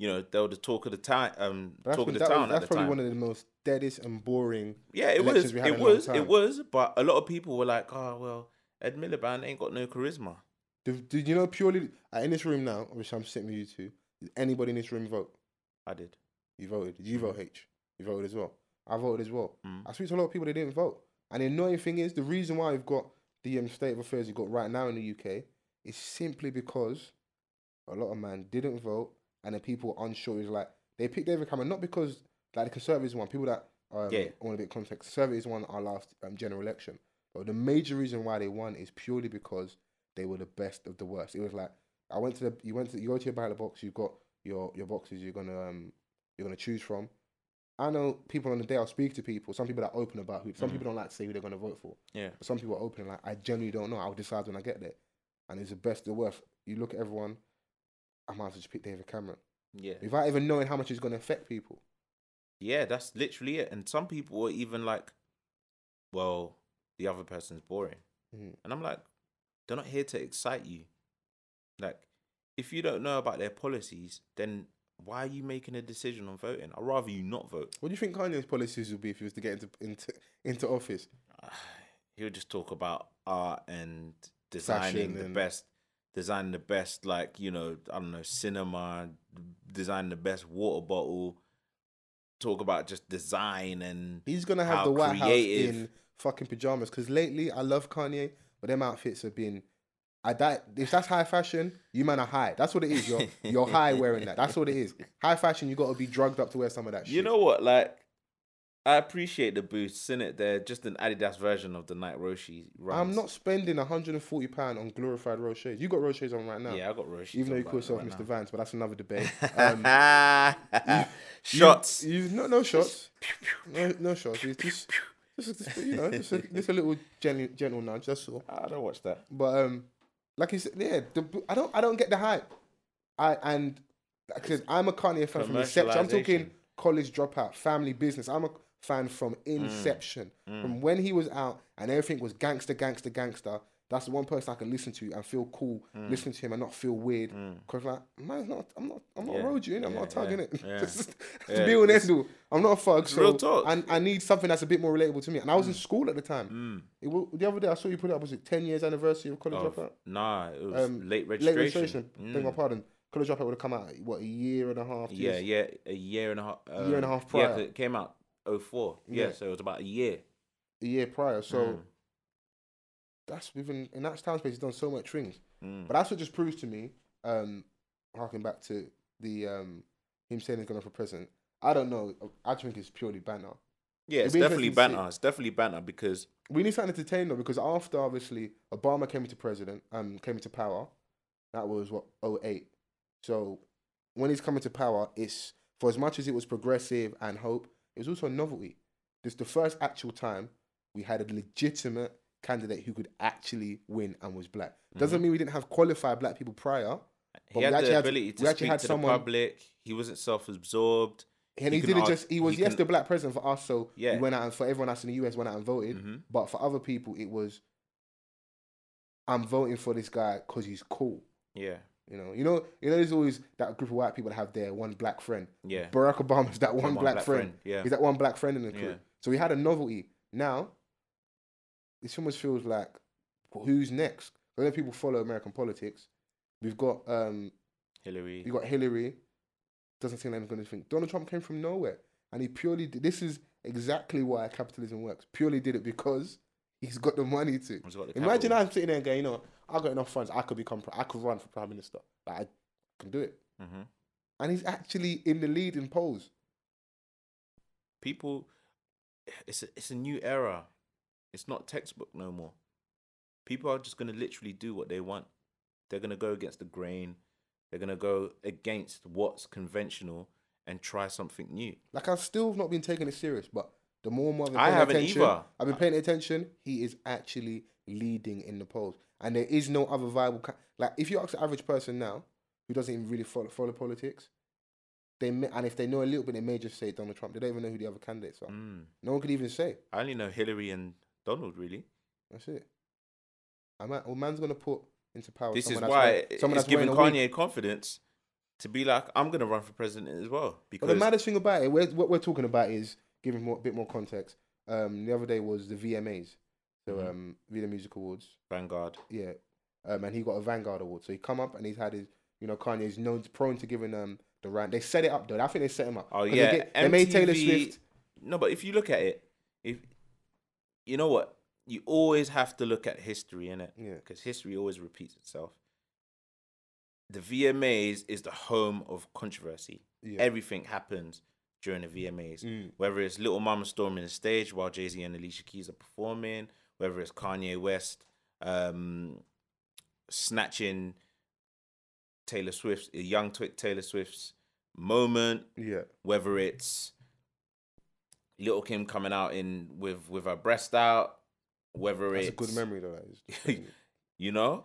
you know, they were the talk of the town. Um, That's, talk of the that was- town that's at the probably time. one of the most deadest and boring. yeah, it was. It in a long was. It was. But a lot of people were like, "Oh well, Ed Miliband ain't got no charisma." Did, did you know purely uh, in this room now, which I'm sitting with you two? Did anybody in this room vote? I did. You voted. Did you vote H? You voted as well. I voted as well. Mm. I speak to a lot of people that didn't vote. And the annoying thing is, the reason why we've got the um, state of affairs you've got right now in the UK is simply because a lot of men didn't vote and the people unsure. Is like they picked David Cameron not because like the Conservatives won. People that um, Yeah. want a bit of context. Conservatives won our last um, general election, but the major reason why they won is purely because they were the best of the worst. It was like I went to the you went to you go to your ballot box. You've got your your boxes. You're gonna um you're gonna choose from. I know people on the day I'll speak to people. Some people are open about who. Some Mhm. people don't like to say who they're gonna vote for. Yeah. But some people are open. Like I genuinely don't know. I'll decide when I get there. And it's the best, of the worst. You look at everyone. I might as well just pick David Cameron Yeah. without even knowing how much it's gonna affect people. Yeah, that's literally it. And some people were even like, well, the other person's boring. Mhm. And I'm like, they're not here to excite you. Like, if you don't know about their policies, then why are you making a decision on voting? I'd rather you not vote. What do you think Kanye's policies would be if he was to get into into into office? He'll just talk about art and designing Fashion the and- best, designing the best, like, you know, I don't know, cinema, designing the best water bottle, talk about just design and He's gonna have the White creative. House in fucking pajamas. Because lately, I love Kanye, but them outfits have been. I that if that's high fashion, you man are high. That's what it is. You're you're high wearing that. That's what it is. High fashion, you got to be drugged up to wear some of that shit. You know what? Like, I appreciate the boosts in it. They're just an Adidas version of the Nike Roshe runs. I'm not spending 140 pound on glorified Roshes. You got Roshes on right now. Yeah, I got Roshe. Even though you call yourself Mr. Vance, but that's another debate. Um, Shots. You, you no no shots. No no shots. It's just, you know, just a, just a little gentle, gentle nudge. That's all. I don't watch that. But um, like you said, yeah, the, I don't I don't get the hype. I and because I'm a Kanye fan from inception. I'm talking college dropout, family business. I'm a fan from inception, from when he was out and everything was gangster, gangster, gangster. That's the one person I can listen to and feel cool, listen to him and not feel weird. Cause like, man, not, I'm not, I'm not Yeah, a road you, innit? I'm yeah, not a tug, yeah, innit? yeah. Just- Yeah, be honest, it's- I'm not a thug, so real talk. and I need something that's a bit more relatable to me. And I was in school at the time. It, wa- the other day I saw you put up was it 10 years anniversary of college Of- dropout? nah, it was Um, late registration. Late registration. Beg my Mm. pardon. College dropout would have come out what a year and a half. two Yeah, yeah, a year and a half. year and a um, half Yeah, it came out 04. Yeah, Yeah. so it was about a year. a year prior. So Mm. that's within in that time space. He's done so much things. Mm. But that's what just proves to me, um, harking back to the um, him saying he's going to for president. I don't know. I think it's purely banter. Yeah, it's be definitely interesting to see. banter. It's definitely banter because We need something to entertain though, because after obviously Obama came into president, um, came into power, that was what 08. So when he's coming to power, it's for as much as it was progressive and hope, it was also a novelty. This the first actual time we had a legitimate candidate who could actually win and was black. Doesn't mean we didn't have qualified black people prior. he had we actually the had- ability to we speak had to someone- the public. He wasn't self-absorbed. And He he, didn't just. He was he yes can- the black president for us, so Yeah. he went out and for everyone else in the US went out and voted. Mhm. But for other people, it was I'm voting for this guy because he's cool. Yeah, You know, you know, you know. There's always that group of white people that have their one black friend. yeah. Barack Obama's that one, one black, black friend. friend, yeah. he's that one black friend in the crew. Yeah. So we had a novelty. Now, it almost feels like who's next? I know people follow American politics. We've got um, Hillary. you got Hillary. Doesn't seem like going to think. Donald Trump came from nowhere, and he purely. Did, this is exactly why capitalism works. Purely did it because he's got the money to. The Imagine capital. I'm sitting there going, you know, I got enough funds. I could become. I could run for prime minister. Like I can do it. Mhm. And he's actually in the lead in polls. People, it's a, it's a new era. It's not textbook no more. People are just gonna literally do what they want. They're gonna go against the grain. They're gonna go against what's conventional and try something new. Like I've still not been taking it serious, but the more and more I've been I paying haven't attention, either. I've been paying attention. He is actually leading in the polls, and there is no other viable. Ca- like if you ask the average person now who doesn't even really follow, follow politics, they may, and if they know a little bit, they may just say Donald Trump. They don't even know who the other candidates are. Mm. No one could even say. I only know Hillary and Donald really. That's it. I might, well, man's gonna put into power. This is why wearing- someone it's giving. Kanye confidence to be like, I'm gonna run for president as well But the maddest thing about it, we're, what we're talking about is giving more, a bit more context. Um, the other day was the VMAs, so Mhm. um, Video Music Awards. Vanguard. Yeah, um, and he got a Vanguard Award. So he come up and he's had his, you know, Kanye's known prone to giving um the rant. They set it up though. I think they set him up. Oh yeah, they, get- they made Taylor Swift. No, but if you look at it, if you know what, you always have to look at history in it Yeah, because history always repeats itself. The VMAs is the home of controversy. yeah. Everything happens during the VMAs. Mm. Whether it's Little Mama storming the stage while Jay Z and Alicia Keys are performing, whether it's Kanye West um, snatching Taylor Swift's young Taylor Swift's moment, yeah, whether it's Little Kim coming out in with with her breast out, whether that's a it's good memory though. That is. you know,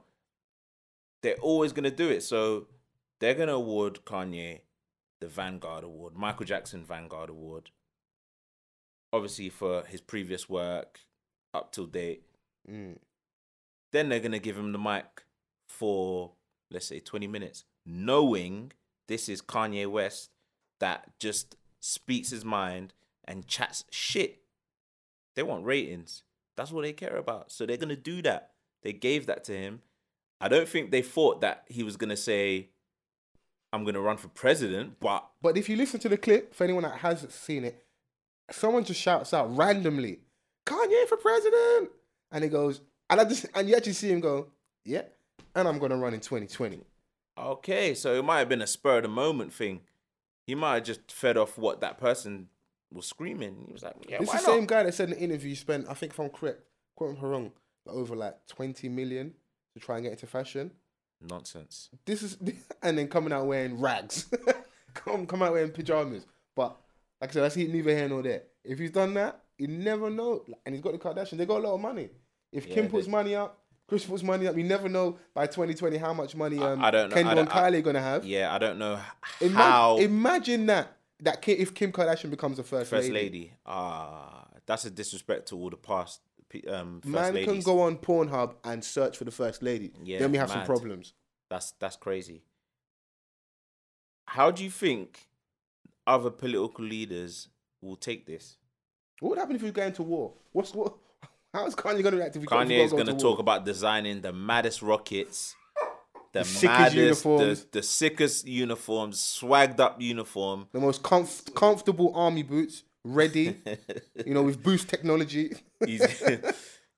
they're always gonna do it. So they're gonna award Kanye the Vanguard Award, Michael Jackson Vanguard Award, obviously for his previous work up till date. Mm. Then they're gonna give him the mic for let's say twenty minutes, knowing this is Kanye West that just speaks his mind and chats shit. They want ratings. That's what they care about. So they're gonna do that. They gave that to him. I don't think they thought that he was gonna say, "I'm gonna run for president," but But if you listen to the clip, for anyone that hasn't seen it, someone just shouts out randomly, "Kanye for president," and he goes, and I just and you actually see him go, "Yeah," and I'm gonna run in 2020. okay. So it might have been a spur of the moment thing. He might have just fed off what that person was screaming. He was like, "Yeah, It's why the same guy that said in the interview spent, I think if I'm correct, quote if I'm wrong, over like 20 million to try and get into fashion. Nonsense. This is and then coming out wearing rags, come come out wearing pajamas. But like I said, that's neither here nor there. If he's done that, you never know. And he's got the Kardashian. They got a lot of money. If Yeah, Kim they- puts money up, Kris puts money up. You never know by 2020 how much money I- um, I don't know. Kendall I and don't- I- Kylie gonna have. Yeah, I don't know how Imagine that. That Ki- if Kim Kardashian becomes the first, first lady. Ah, that's a disrespect to all the past um first man ladies. can go on Pornhub and search for the first lady. Yeah, then we have some problems. That's that's crazy. How do you think other political leaders will take this? What would happen if we go into war? What's what? How is Kanye gonna react if we Kanye is going going to talk about designing the maddest rockets, the, The maddest, uniforms. The, the sickest uniforms, swagged up uniform. the most comf- comfortable army boots ready. you know, with boost technology. he's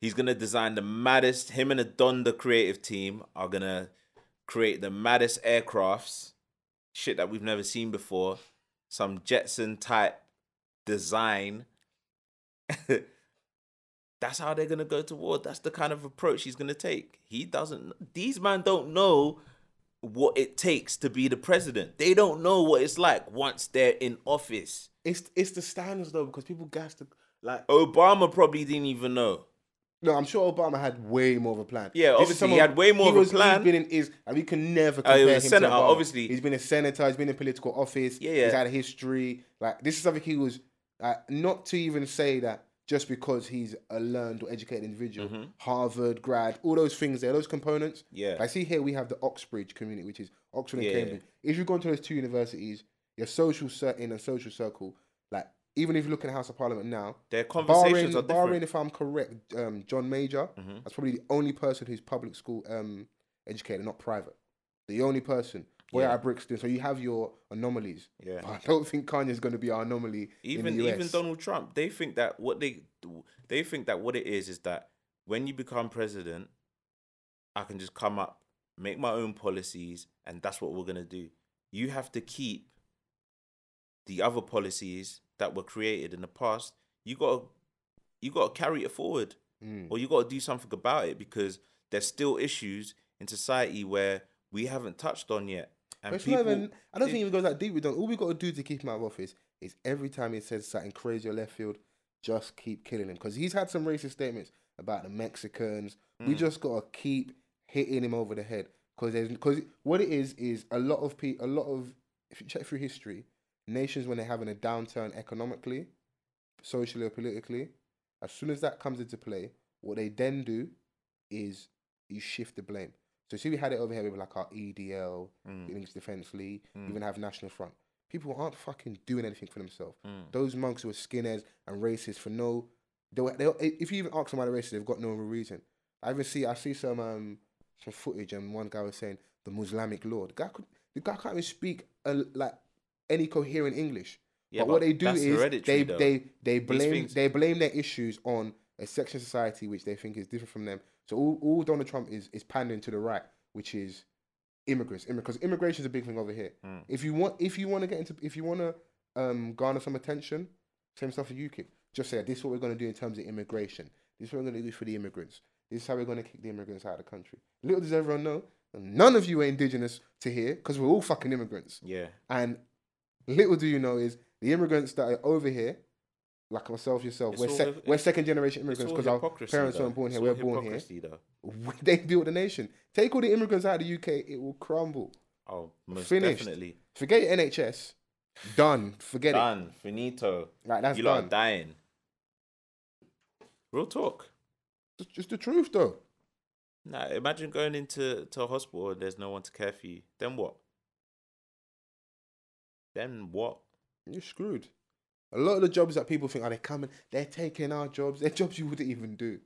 he's gonna design the maddest. Him and the Don, the creative team, are gonna create the maddest aircrafts, shit that we've never seen before. Some Jetson type design. That's how they're gonna go to war. That's the kind of approach he's gonna take. He doesn't. These men don't know what it takes to be the president. They don't know what it's like once they're in office. It's it's the standards though because people gas to like. Obama probably didn't even know. No, I'm sure Obama had way more of a plan. Yeah, This is obviously, he had way more of a plan. He's been in is and we can never Uh, he compare a him to senator, Obama. obviously. He's been a senator. He's been in political office. Yeah, yeah. He's had a history. Like this is something he was. Uh, not to even say that just because he's a learned or educated individual, Harvard grad, all those things there, those components. Mm-hmm. Yeah. I see here we have the Oxbridge community, which is Oxford and Yeah. Cambridge. If you go into those two universities, your social cir- in a social circle, like even if you look at the House of Parliament now, Their conversations barring, are barring different. if I'm correct, um, John Major, Mm-hmm. that's probably the only person who's public school um, educated, not private. The only person. We're Yeah. at Brixton, so you have your anomalies. Yeah. But I don't think Kanye's going to be our anomaly even in the US. even Donald Trump, they think that what they they think that what it is is that when you become president, I can just come up, make my own policies, and that's what we're gonna do. You have to keep the other policies that were created in the past. You got to you got to carry it forward, Mm. or you got to do something about it because there's still issues in society where we haven't touched on yet. And it's people, not even, I don't it- think even goes that deep with Don. All we got to do to keep him out of office is every time he says something crazy or left field, just keep killing him. Because he's had some racist statements about the Mexicans. We Mm. just got to keep hitting him over the head. Because there's because what it is is a lot of people, a lot of if you check through history, nations when they're having a downturn economically, socially or politically, as soon as that comes into play, what they then do is you shift the blame. So see, we had it over here with like our EDL, Mm. English Defence League, Mm. even have National Front. People aren't fucking doing anything for themselves. Mm. Those monks who are skinheads and racist for no, they, were- they, if you even ask them why they're racist, they've got no real reason. I even see, I see some um some footage, and one guy was saying the Muslimic Lord. The guy could, the guy can't even speak a, like any coherent English. Yeah, but what they do is they though. they they blame things- they blame their issues on a section of society which they think is different from them. So all, all Donald Trump is is pandering to the right, which is immigrants. Because immigration is a big thing over here. Mm. If you want if you want to get into if you want to um, garner some attention, same stuff for UKIP. Just say this is what we're going to do in terms of immigration. This is what we're going to do for the immigrants. This is how we're going to kick the immigrants out of the country. Little does everyone know, none of you are indigenous to here because we're all fucking immigrants. Yeah. And little do you know is the immigrants that are over here, like myself, yourself, It's we're, all sec- hy- we're second generation immigrants because our parents though. weren't born here. We're born here. though. They built the nation. Take all the immigrants out of the UK, it will crumble. Oh, most Finished. definitely. Forget your NHS. Done. Forget it. Done. Finito. Like that's you done. are dying. Real talk. It's just the truth, though. Nah, imagine going into to a hospital and there's no one to care for you. Then what? Then what? You're screwed. A lot of the jobs that people think are they coming, they're taking our jobs. They're jobs you wouldn't even do.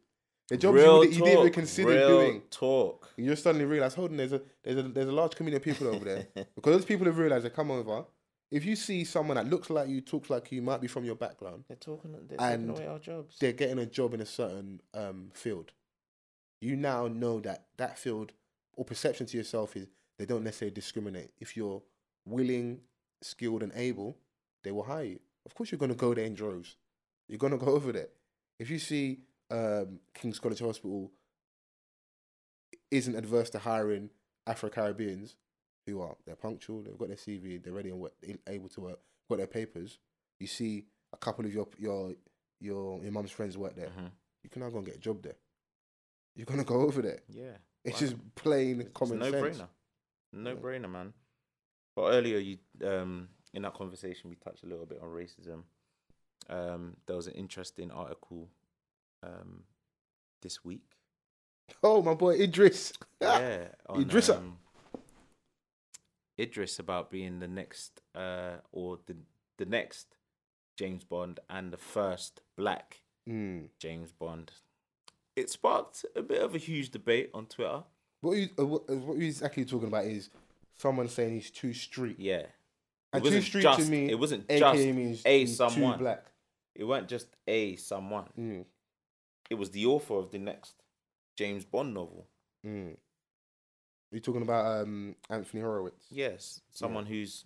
They're jobs you, Real wouldn't, you didn't even consider real doing. Talk. You just suddenly realize, hold on, there's a there's a there's a large community of people over there. because those people have realized they come over. If you see someone that looks like you, talks like you, might be from your background, They're talking. They're And taking away our jobs. they're getting a job in a certain um, field. You now know that that field or perception to yourself is they don't necessarily discriminate. If you're willing, skilled, and able, they will hire you. Of course, you're going to go there in droves. You're going to go over there. If you see um, King's College Hospital isn't adverse to hiring Afro Caribbeans who are they're punctual, they've got their CV, they're ready and work, able to work, got their papers. You see a couple of your your your your mum's friends work there. Mhm. You can now go and get a job there. You're gonna go over there. Yeah. It's Why just plain It's common no sense. brainer. No brainer, man. But earlier, you um in that conversation we touched a little bit on racism. Um, there was an interesting article um this week. Oh my boy Idris. yeah, on, Idrissa. um, Idris about being the next uh or the the next James Bond and the first black Mm. James Bond. It sparked a bit of a huge debate on Twitter. What you uh, what, uh, what you exactly talking about is someone saying he's too street. Yeah. It wasn't street just, to me, it wasn't AKA just a someone. black. it weren't just a someone. Mm, It was the author of the next James Bond novel. mm. You're talking about um, Anthony Horowitz. Yes, someone who's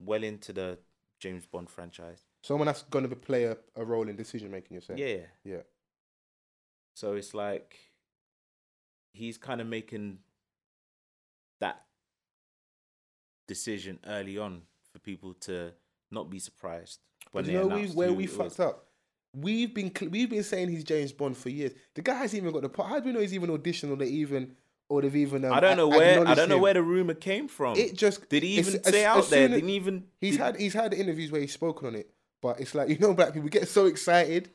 well into the James Bond franchise. Someone that's going to play a, a role in decision making. You're saying. Yeah. Yeah. So it's like he's kind of making decision early on for people to not be surprised when But you know we, where we fucked was. up. We've been we've been saying he's James Bond for years. The guy hasn't even got the part. How do we know he's even auditioned or they even or they've even? Um, I don't know where I don't know him? where the rumor came from. It just Did he even say out there? as- Didn't even He's did- had he's had interviews where he's spoken on it, but it's like you know, black people get so excited,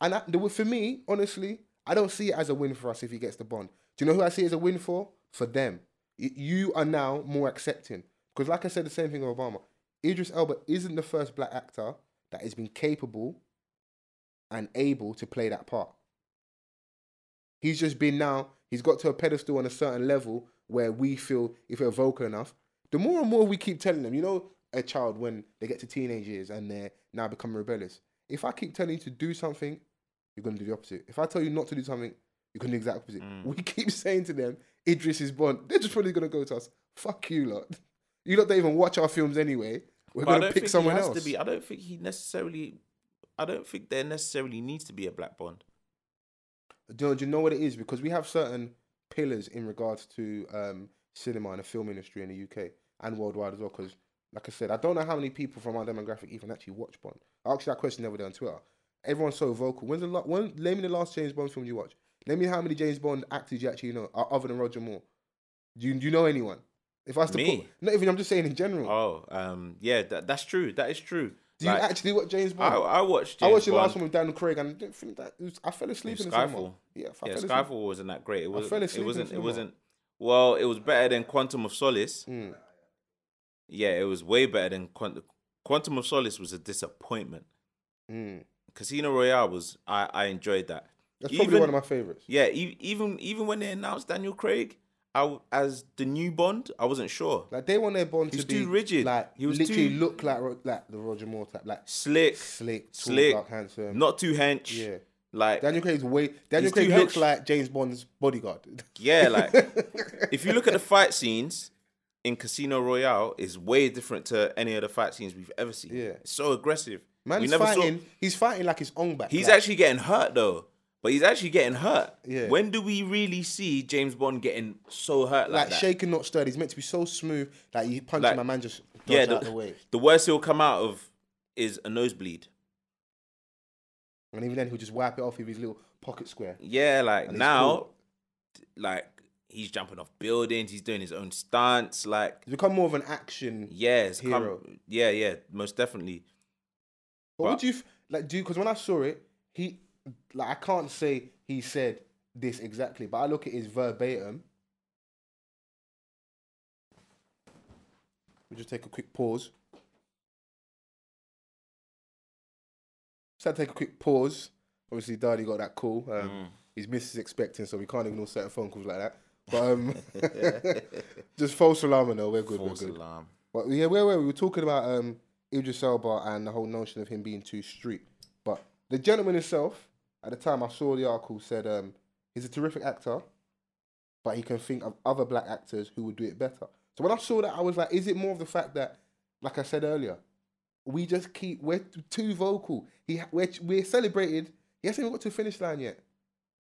and I, the, for me, honestly, I don't see it as a win for us if he gets the bond. Do you know who I see it as a win for? For them, you are now more accepting because, like I said, the same thing with Obama. Idris Elba isn't the first black actor that has been capable and able to play that part. He's just been now. He's got to a pedestal on a certain level where we feel if we're vocal enough, the more and more we keep telling them, you know, a child when they get to teenage years and they're now becoming rebellious. If I keep telling you to do something, you're gonna do the opposite. If I tell you not to do something, you're gonna do the exact opposite. Mm. We keep saying to them, Idris is Bond. They're just probably gonna go to us. Fuck you lot. You lot don't even watch our films anyway. We're But gonna pick someone else. to be. I don't think he necessarily. I don't think there necessarily needs to be a black Bond. Do you, know, do you know what it is? Because we have certain pillars in regards to um, cinema and the film industry in the UK and worldwide as well. Because, like I said, I don't know how many people from our demographic even actually watch Bond. I asked that question the other day on Twitter. Everyone's so vocal. When's the la- when? Name me the last James Bond film you watch. Name me how many James Bond actors you actually know, other than Roger Moore. Do you, do you know anyone? If I was to Me? put, not even. I'm just saying in general. Oh, um, yeah, that, that's true. That is true. do you Like, actually watch James I, Bond? I watched. I, watched the last one with Daniel Craig, and I didn't think that. It was, I fell asleep in the Skyfall. Yeah, I Yeah, fell asleep. Skyfall wasn't that great. It was. fell It asleep in wasn't. It cinema. wasn't. Well, it was better than Quantum of Solace. Mm. Yeah, it was way better than Quantum. Quantum of Solace was a disappointment. Mm. Casino Royale was. I I enjoyed that. That's probably Even- one of my favorites. Yeah, e- even even when they announced Daniel Craig I as the new Bond, I wasn't sure. Like they want their Bond He's to be too rigid. Like He was literally too- look like like the Roger Moore type, like Slick, slick, tall, Slick. dark, handsome. not too hench. yeah. Like Daniel Craig's way. Daniel Craig looks hench. like James Bond's bodyguard. yeah, like if you look at the fight scenes in Casino Royale, is way different to any of the fight scenes we've ever seen. Yeah. It's so aggressive. Man's we never saw- fighting. He's fighting like his own back. He's like, actually getting hurt though. But he's actually getting hurt. Yeah. When do we really see James Bond getting so hurt like, like that? shaken, not stirred. He's meant to be so smooth. Like you punch Like, him, my man just yeah, out the, the way. the worst he'll come out of is a nosebleed. And even then, he'll just wipe it off with his little pocket square. Yeah, like now, cool. like he's jumping off buildings, he's doing his own stunts. Like, He's become more of an action. yeah, it's come- Hero. yeah, yeah, most definitely. But, But- would you like do? Because when I saw it, he like I can't say he said this exactly, but I look at his verbatim. We'll just take a quick pause. Just take a quick pause. Obviously, Daddy got that call. Um, Mm. His missus expecting, so we can't ignore certain phone calls like that. But um, just false alarm, no, we're good, False we're good. alarm. But yeah, where were we? We were talking about um, Idris Elba and the whole notion of him being too street. But the gentleman himself, at the time I saw the article, said um, he's a terrific actor, but he can think of other black actors who would do it better. So when I saw that, I was like, is it more of the fact that, like I said earlier, we just keep we're too vocal. He we're we're celebrated. He hasn't even got to the finish line yet.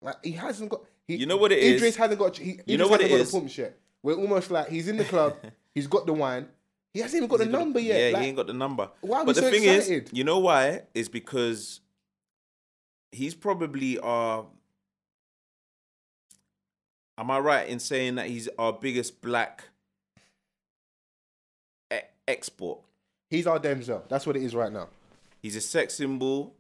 Like he hasn't got. He, You know what it is? Idris hasn't got. He, You know what it got is? the pumps yet. We're almost like he's in the club. he's got the wine. He hasn't even got the He's got- number yet. Yeah, Like, he ain't got the number. why but the so thing excited? is, you know why? Is because he's probably our. Am I right in saying that he's our biggest black e- export? he's our Denzel. That's what it is right now. He's a sex symbol.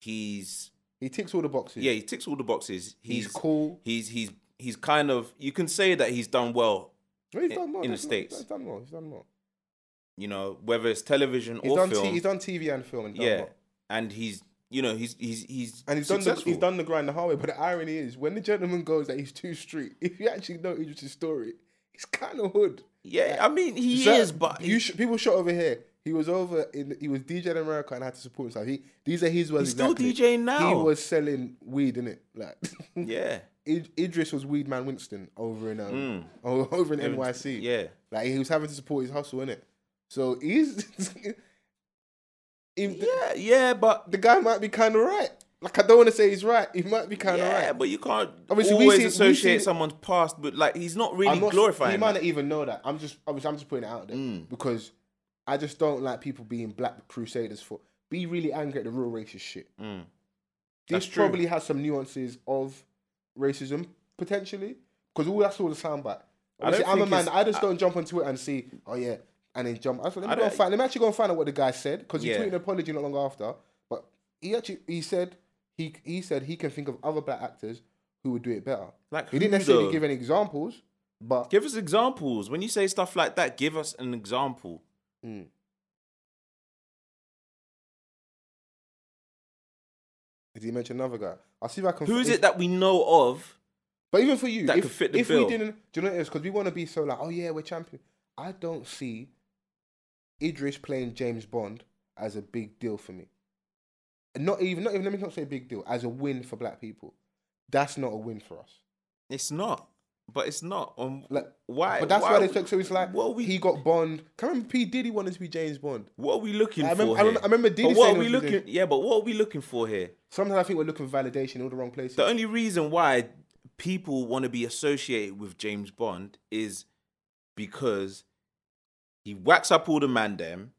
He's He ticks all the boxes. yeah, he ticks all the boxes. he's, He's cool. He's he's he's kind of you can say that he's done well. He's in- done well. in the States. He's done well. He's done well. You know whether it's television He's or done. film. T- he's done TV and film. And yeah, well. and he's you know he's he's he's And he's done, the, he's done the grind the hard way. But the irony is, when the gentleman goes that he's too street, if you actually know Idris' story, he's kind of hood. Yeah, I mean he So, is, but you sh- people shot over here. He was over in. He was DJing in America and had to support himself. He these are his words. He's still. DJing now. He was selling weed in it. Like yeah. Id- Idris was Weed Man Winston over in um Mm. over in NYC. Yeah. Like he was having to support his hustle in it. So he's. if the, Yeah, yeah, but the guy might be kind of right. Like I don't want to say he's right. He might be kind of yeah, right. Yeah, but you can't Obviously, we always see- we associate see- someone's past, but like he's not really not, glorifying. He might not even know that. I'm just, obviously, I'm just putting it out there Mm. because I just don't like people being black crusaders for. Be really angry at the real racist shit. Mm. This true. probably has some nuances of racism potentially because all that's all the soundbite. I I'm a man. I just don't jump onto it and see, oh yeah, and then jump. I thought, let me go and find. Let me actually go and find out what the guy said because he Yeah. tweeted an apology not long after. But he actually he said he he said he can think of other black actors who would do it better. Like He didn't necessarily though? give any examples, but Give us examples. When you say stuff like that, give us an example. Mm. Did he mention another guy? I'll see if I can. Who is it that we know of? But even for you, that if, could fit the if bill? we didn't, do you know what it is? Because we want to be so like, oh yeah, we're champion. I don't see Idris playing James Bond as a big deal for me. Not even, not even. Let me not say big deal as a win for black people. That's not a win for us. It's not. But it's not. Um, Like, why? But that's why why they took. So it's like what we, he got Bond. Can I remember P Diddy wanted to be James Bond. What are we looking I for remember, I here? remember, I remember Diddy but what saying are we looking? Yeah, but what are we looking for here? Sometimes I think we're looking for validation in all the wrong places. The only reason why people want to be associated with James Bond is because he whacks up all the man them,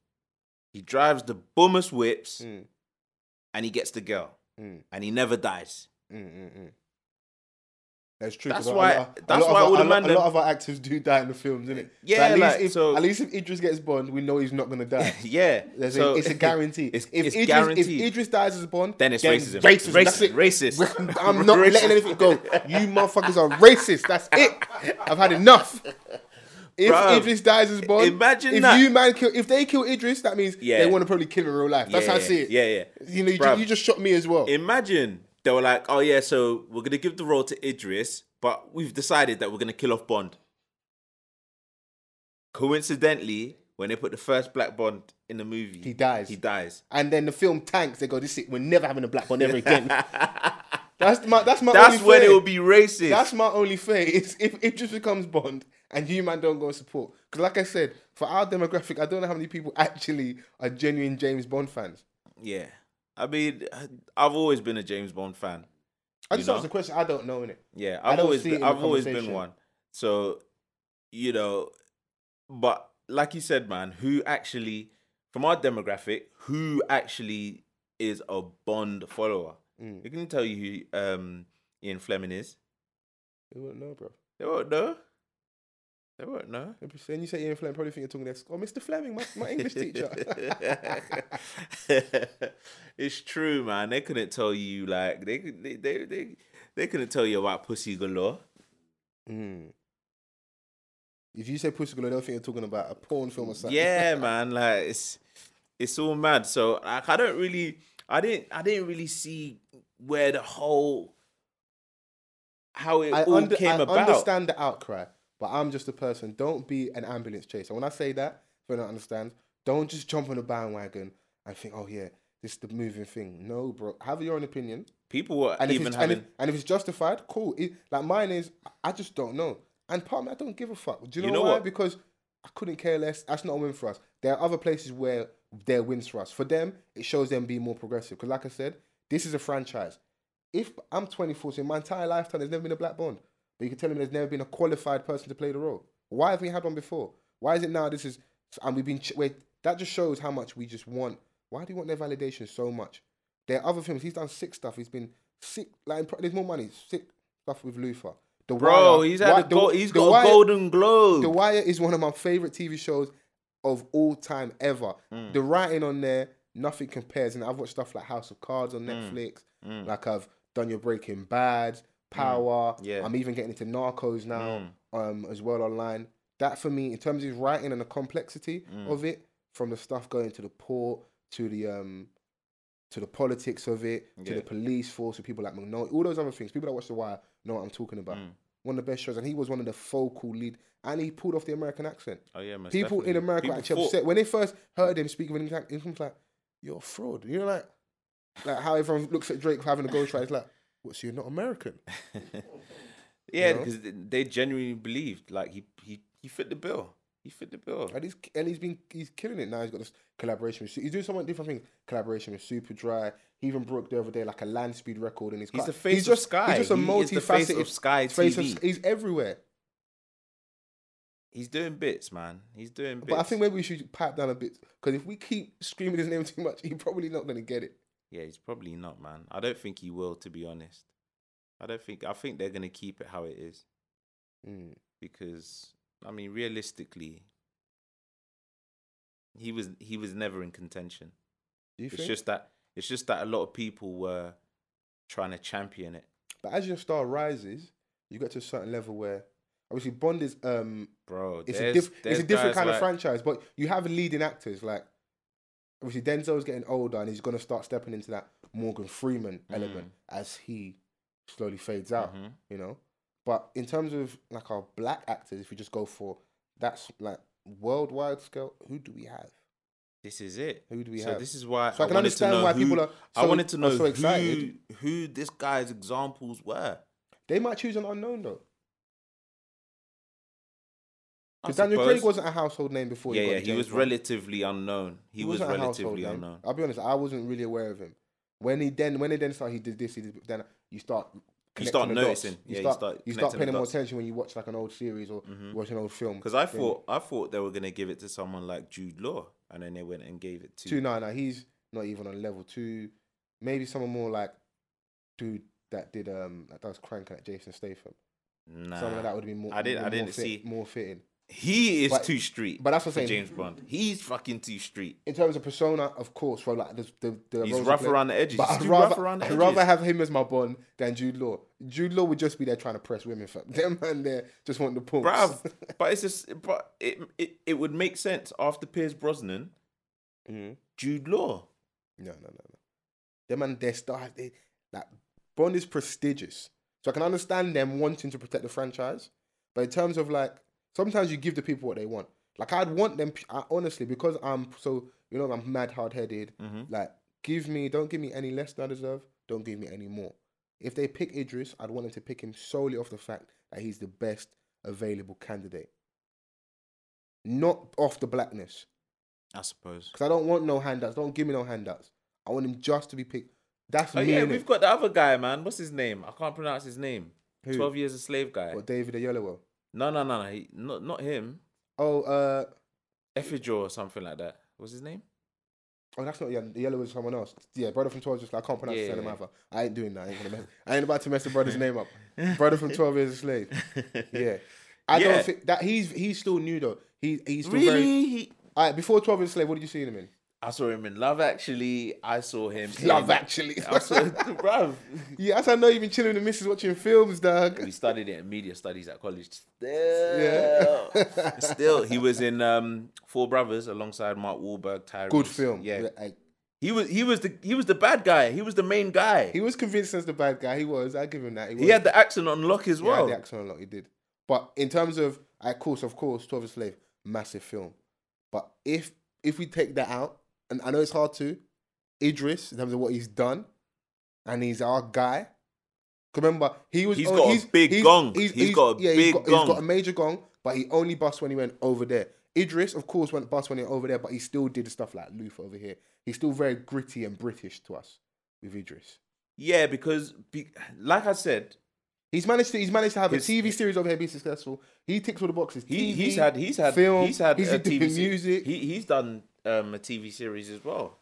he drives the bummest whips, Mm, and he gets the girl, mm, and he never dies. mm, mm, mm. That's true. That's why- that's lot of why our- all the man A lot of our actors do die in the films, isn't it? Yeah, at least like, if, so- at least if Idris gets Bond, we know he's not gonna die. yeah, There's so a, it's a guarantee. It's, if it's Idris, guaranteed. If Idris dies as Bond, then it's racism. Racism. That's it. Racist. I'm not Racist. letting anything go. You motherfuckers are racist. That's it. I've had enough. If Bruv, Idris dies as Bond, imagine if that. you man kill, if they kill Idris, that means Yeah. they want to probably kill him in real life. That's yeah, how I see it. Yeah, yeah. You know, you, ju- you just shot me as well. Imagine they were like, "Oh yeah, so we're gonna give the role to Idris, but we've decided that we're gonna kill off Bond." Coincidentally, when they put the first Black Bond in the movie, He dies. He dies. and then the film tanks. They go, "This is, we're never having a black Bond ever again." that's my that's my That's only when fear. it will be racist. That's my only fear. Is if it just becomes Bond and you man don't go and support. Because like I said, for our demographic, I don't know how many people actually are genuine James Bond fans. yeah. I mean, I've always been a James Bond fan. I just know? asked the question. I don't know innit? Yeah, I've always it been, I've always been one. So, you know, but like you said, man, who actually from our demographic, who actually is a Bond follower? Mm. We can tell you who um, Ian Fleming is. They wouldn't know, bro. They won't know. They won't know. Saying you say Ian Fleming, probably think you're talking next. Oh, Mr. Fleming, my, my English teacher. it's true, man. They couldn't tell you like they they they they, they couldn't tell you about pussy galore. mm. If you say Pussy Galore, they'll think you're talking about a porn film or something. Yeah, man. Like it's it's all mad. So like I don't really I didn't I didn't really see where the whole how it I, all under, came I about. understand the outcry, but I'm just a person. Don't be an ambulance chaser. When I say that, if you don't understand, don't just jump on a bandwagon and think, oh yeah, this is the moving thing. No, bro. Have your own opinion. People were And if, even it's, and, having if, and if it's justified, cool. It, like mine is, I just don't know. And part of me, I don't give a fuck. Do you know, You know why? what? Because I couldn't care less. That's not a win for us. There are other places where there wins for us. For them, it shows them being more progressive. Because like I said, this is a franchise. If I'm 24, so in my entire lifetime, there's never been a black Bond. But you can tell him there's never been a qualified person to play the role. Why have we had one before? Why is it now this is, and we've been, ch- wait, that just shows how much we just want. Why do you want their validation so much? There are other films. He's done sick stuff. He's been sick. Like there's more money. Sick stuff with Luther. The Bro, Wire- he's had Wi- a gold, he's The got Wire- a golden globe. The Wire is one of my favorite TV shows of all time ever. Mm. The writing on there, nothing compares. And I've watched stuff like House of Cards on Mm. Netflix. Like I've done your Breaking Bad, Power. Mm. Yeah. I'm even getting into Narcos now, Mm. um, as well online. That for me, in terms of his writing and the complexity Mm. of it, from the stuff going to the port to the um to the politics of it, to Yeah. the police force, to people like McNulty, all those other things. People that watch The Wire know what I'm talking about. Mm. one of the best shows, and he was one of the focal lead, and he pulled off the American accent. Oh yeah, most People in. America People actually thought- upset when they first heard him speak with an accent. It was like, "You're a fraud." You know, like, like how everyone looks at Drake for having a ghostwriter. It's like, "What? So you're not American?" Yeah, know? because they genuinely believed like he he he fit the bill. He fit the bill. And he's and he's been he's killing it now. He's got this collaboration with he's doing so many different things. Collaboration with Super Dry. He even broke the other day like a land speed record, and he's He's the face he's of just, Sky. He's just a He is the face multifaceted of Sky face of- TV. he's everywhere. He's doing bits, man. He's doing bits. But I think maybe we should pipe down a bit because if we keep screaming his name too much, he's probably not going to get it. Yeah, he's probably not, man. I don't think he will, to be honest. I don't think. I think they're gonna keep it how it is Mm. because I mean, realistically, he was he was never in contention. Do you It's think? just that it's just that a lot of people were trying to champion it, But as your star rises, you get to a certain level where obviously Bond is um bro. it's a diff- it's a different kind of franchise, but you have leading actors like obviously Denzel's getting older and he's gonna start stepping into that Morgan Freeman element as he slowly fades out, Mhm. you know. But in terms of like our black actors, if we just go for that's like worldwide scale, who do we have? This is it. Who do we so have? this is why So I can understand to know why who, people are I wanted to know so excited. who who this guy's examples were. They might choose an unknown though. Because Daniel. Craig wasn't a household name before. Yeah, he got yeah, he was Bond. relatively unknown. He, was a household relatively name. unknown. I'll be honest, I wasn't really aware of him. When he then when he then started, he did this. He did, then you start. You start connecting the dots. noticing. You Yeah, you start, start you start paying more. Mm-hmm. attention when you watch like an old series or watch an old film. Because I thought I thought they were gonna give it to someone like Jude Law, and then they went and gave it to two nine. Now he's not even on level two. Maybe someone more like dude that did um that does crank like Jason Statham. Nah. Someone like that would be more. I didn't- I didn't fit- see- more fitting. He is But- too street. but that's what I'm saying. James Bond. He's fucking too street. In terms of persona, of course, for like the the, the He's rough around the edges. But I'd rather, rough around the I'd edges. rather have him as my Bond than Jude Law. Jude Law would just be there trying to press women. Fam. Them man there just want the pumps. Bruv, but it's just, but it, it it would make sense after Pierce Brosnan, Mhm. Jude Law. No, no, no, no. Them man, their stars, they like Bond is prestigious, so I can understand them wanting to protect the franchise. But in terms of like, sometimes you give the people what they want. Like I'd want them I, honestly because I'm so you know I'm mad hard headed. Mm-hmm. Like give me, don't give me any less than I deserve. Don't give me any more. If they pick Idris, I'd want them to pick him solely off the fact that he's the best available candidate, not off the blackness. I suppose. Because I don't want no handouts. Don't give me no handouts. I want him just to be picked. That's Oh me. yeah, we've got the other guy, man. What's his name? I can't pronounce his name. Who? Twelve years a slave guy. What, David Oyelowo. No, no, no, no. He, not not him. Oh, uh, Effijo or something like that. What's his name? oh, that's not yeah. The yellow is someone else. Yeah, brother from Twelve. Just I can't pronounce Yeah, his name yeah. either. I ain't doing that. I ain't, mess, I ain't about to mess the brother's name up. Brother from Twelve Years a Slave. Yeah, I Yeah. don't think that he's he's still new though. He he's still really? very. He- All right, before Twelve Years a Slave, what did you see in him in? I saw him in Love Actually. I saw him. Love in- Actually. I saw, bruv. Yeah, that's how I know you've been chilling with the missus watching films, dog. We studied it in media studies at college. Still, Yeah. still, he was in um, Four Brothers alongside Mark Wahlberg. Tyrese. Good film. Yeah, I- he was. He was the. He was the bad guy. He was the main guy. he was convinced as the bad guy. He was. I give him that. He was. had the accent on lock as well. Yeah, the accent a lot. He did. But in terms of, of course, of course, Twelve Slave, massive film. But if if we take that out, and I know it's hard to, Idris in terms of what he's done, and he's our guy. Remember, he was. He's oh, got a big gong. He's got a he's big got, gong. He's got a major gong, but he only bust when he went over there. Idris, of course, went bust when he went over there, but he still did stuff like Luther over here. He's still very gritty and British to us with Idris. Yeah, because be, like I said, He's managed to he's managed to have His- a TV series over here be successful. He ticks all the boxes. he, he's had he's had film, he's had he's a TV music. He he's done um, a TV series as well.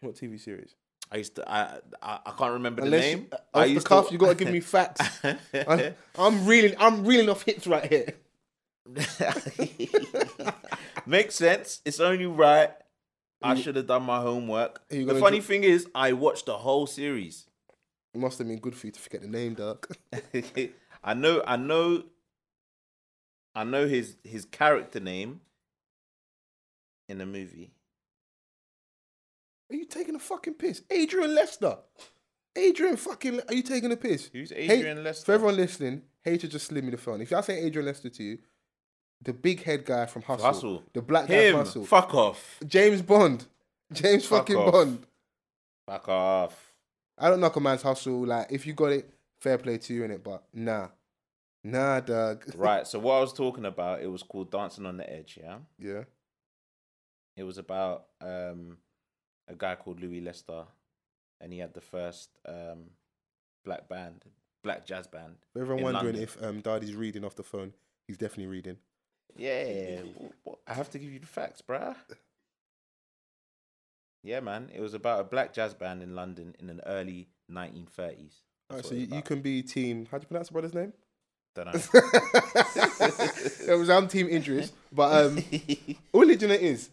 what TV series? I used to I I, I can't remember Unless the you, name. uh, I off the used cuff, to- you gotta give me facts. I, I'm reeling I'm reeling off hits right here. Makes sense. It's only right. I should have done my homework. The funny do- thing is, I watched the whole series. It must have been good for you to forget the name, Doc. I know, I know, I know his his character name in the movie. Are you taking a fucking piss? Adrian Lester. Adrian fucking are you taking a piss? Who's Hey, Adrian Lester? For everyone listening, Hater just slid me the phone. If I say Adrian Lester to you, the big head guy from Hustle, Hustle. the black guy from Hustle, Fuck off. James Bond, James Fuck fucking off. Bond. Fuck off. I don't knock a man's hustle. Like if you got it, fair play to you in it. But nah, nah, dog. Right. So what I was talking about, it was called Dancing on the Edge. Yeah. yeah. It was about um, a guy called Louis Lester, and he had the first um, black band, black jazz band. For everyone wondering London. if um Daddy's reading off the phone, he's definitely reading. Yeah, I have to give you the facts, bruh. Yeah, man. It was about a black jazz band in London in the early 1930s. Alright, so you, you can be team. How do you pronounce the brother's name? Don't know. it was I'm team Idris, but um, all it is,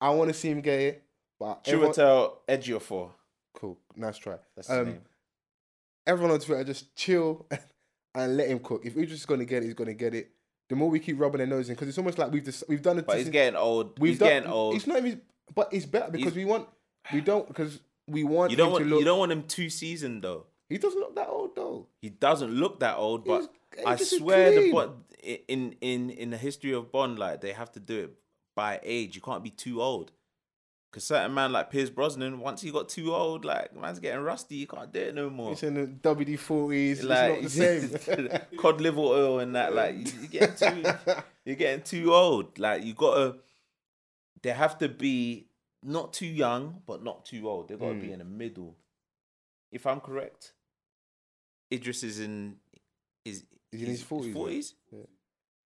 I want to see him get it. But everyone, Chiwetel Ejiofor. cool, nice try. That's his Um, name. everyone on Twitter just chill and let him cook. If Idris is gonna get it, he's gonna get it. The more we keep rubbing their nose in, because it's almost like we've just we've done it. But he's getting old. we've he's done, getting old. It's not even, but it's better because He's- we want we don't because we want You don't him want to look. you don't want him too seasoned though. he doesn't look that old though. He doesn't look that old, but I swear the. Bond in in in the history of Bond, like they have to do it by age. You can't be too old. Cause certain man like Pierce Brosnan, once he got too old, like man's getting rusty. You can't do it no more. It's in the WD forties. like it's not the same. cod liver oil and that. Like you, you getting too, you're getting too old. Like you gotta. They have to be not too young, but not too old. They gotta Mm. be in the middle. If I'm correct, Idris is in is He's in his 40s, yeah. Forties.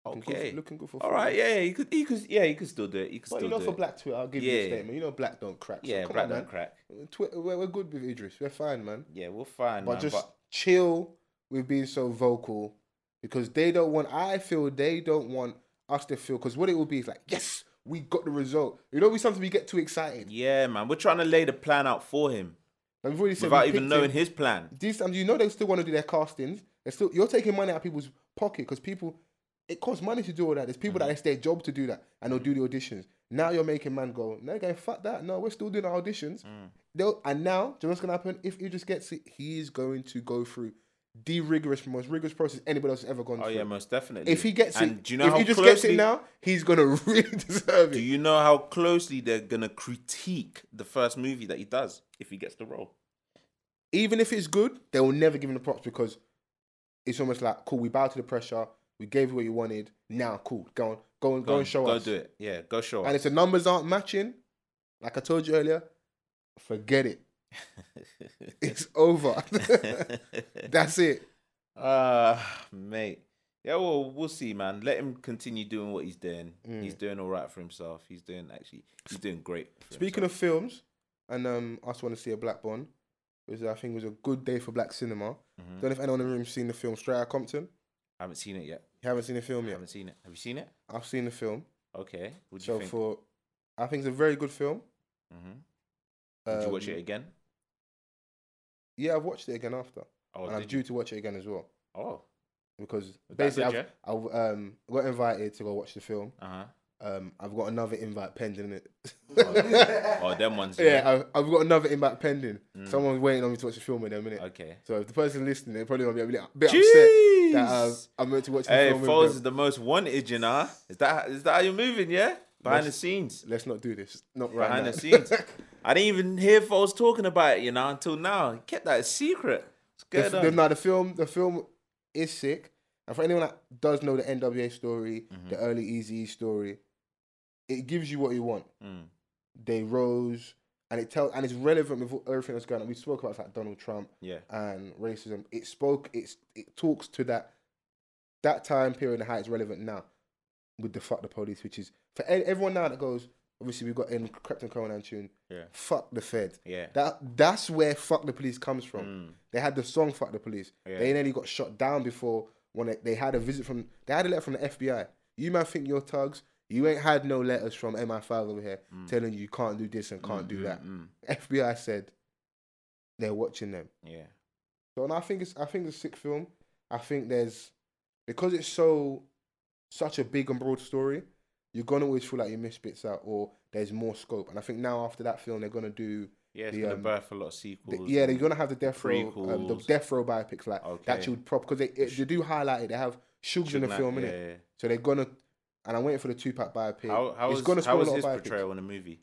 Looking good Okay. for- looking good for. All right. Yeah, yeah. You could. You could. Yeah, you could still do it. You could But still you know, do for it. Black Twitter, I'll give you a statement. You know, Black don't crack. So yeah, come Black on, don't man. crack. Twitter, we're, we're good with Idris. We're fine, man. Yeah, we're fine, But man. just but chill with being so vocal because they don't want. I feel they don't want us to feel because what it will be is like, yes, we got the result. You know, we sometimes we get too excited. yeah, man, we're trying to lay the plan out for him Like we've already said, without even picked knowing him. his plan. These times, you know, they still want to do their castings. They still, you're taking money out of people's pocket because people, it costs money to do all that. There's people Mm-hmm. that it's their job to do that and they'll do the auditions. Now you're making man go, no, going, fuck that. No, we're still doing our auditions. Mm. They'll, and now, do you know what's going to happen? If he just gets it, he is going to go through the rigorous, most rigorous process anybody else has ever gone Oh through. yeah, most definitely. If he gets and it, do you know if he just closely, gets it now, he's going to really deserve it. Do you know how closely they're gonna critique the first movie that he does if he gets the role? even if it's good, they will never give him the props because it's almost like, cool, we bow to the pressure, we gave you what you wanted. Now, cool, go on, go and go, on, and show go us. Go do it. Yeah, go show And us. And if the numbers aren't matching, like I told you earlier, forget it. It's over. That's it. uh mate. Yeah, well, we'll see, man. Let him continue doing what he's doing. Mm. He's doing all right for himself. He's doing actually, he's doing great. Speaking himself. of films, and um, I just want to see a Black Bond. Was I think it was a good day for black cinema. Mhm. Don't know if anyone in the room seen the film Straight Outta Compton. I haven't seen it yet. You haven't seen the film I yet. haven't seen it. Have you seen it? I've seen the film. Okay. What do you So think? for, I think it's a very good film. hmm Did you watch Um, it again? Yeah, I've watched it again after, Oh, and I'm did you? due to watch it again as well Oh, because that basically good, I've, I've um got invited to go watch the film. uh huh. Um, I've got another invite pending it. Oh, them ones. yeah, I've, I've got another invite pending. Mm. Someone's waiting on me to watch the film in a minute. Okay. So if the person listening, they're probably gonna be a bit, a bit upset that I'm meant to watch the Hey, film. Foles is the most wanted, you know. Is that is that how you're moving? Yeah, behind Let's- the scenes. Let's not do this. Not right Behind now. the scenes. I didn't even hear Foles talking about it, you know, until now. He kept that a secret. What's the, going the, on? no, the film, the film is sick. And for anyone that does know the NWA story, Mm-hmm. the early Eazy story, it gives you what you want. Mm. They rose, and it tells, and it's relevant with everything that's going on. We spoke about like Donald Trump Yeah. and racism. It spoke. It's it talks to that that time period and how it's relevant now with the fuck the police, which is for everyone now that goes. Obviously, we've got in Captain Conan tune. Yeah. Fuck the Fed. Yeah. That that's where fuck the police comes from. Mm. They had the song "Fuck the Police." Yeah. They nearly got shot down before when they, they had a visit from. They had a letter from the FBI. You might think you're thugs. You ain't had no letters from MI5 over here telling you you can't do this and can't do that. Mm. FBI said they're watching them. Yeah. So and I think it's I think it's a sick film. I think there's because it's so such a big and broad story. You're gonna always feel like you miss bits out or there's more scope. And I think now after that film they're gonna do Yeah, it's the, gonna um, birth a lot of the- sequels. yeah, they're gonna have the death row, um, the death row biopics like Okay. that. Should prop because they it, they do highlight it. They have Suge in the film, Knight, innit? yeah, So they're gonna, and I'm waiting for the Tupac biopic. yeah. How how it's was, gonna how a lot his portrayal in the movie?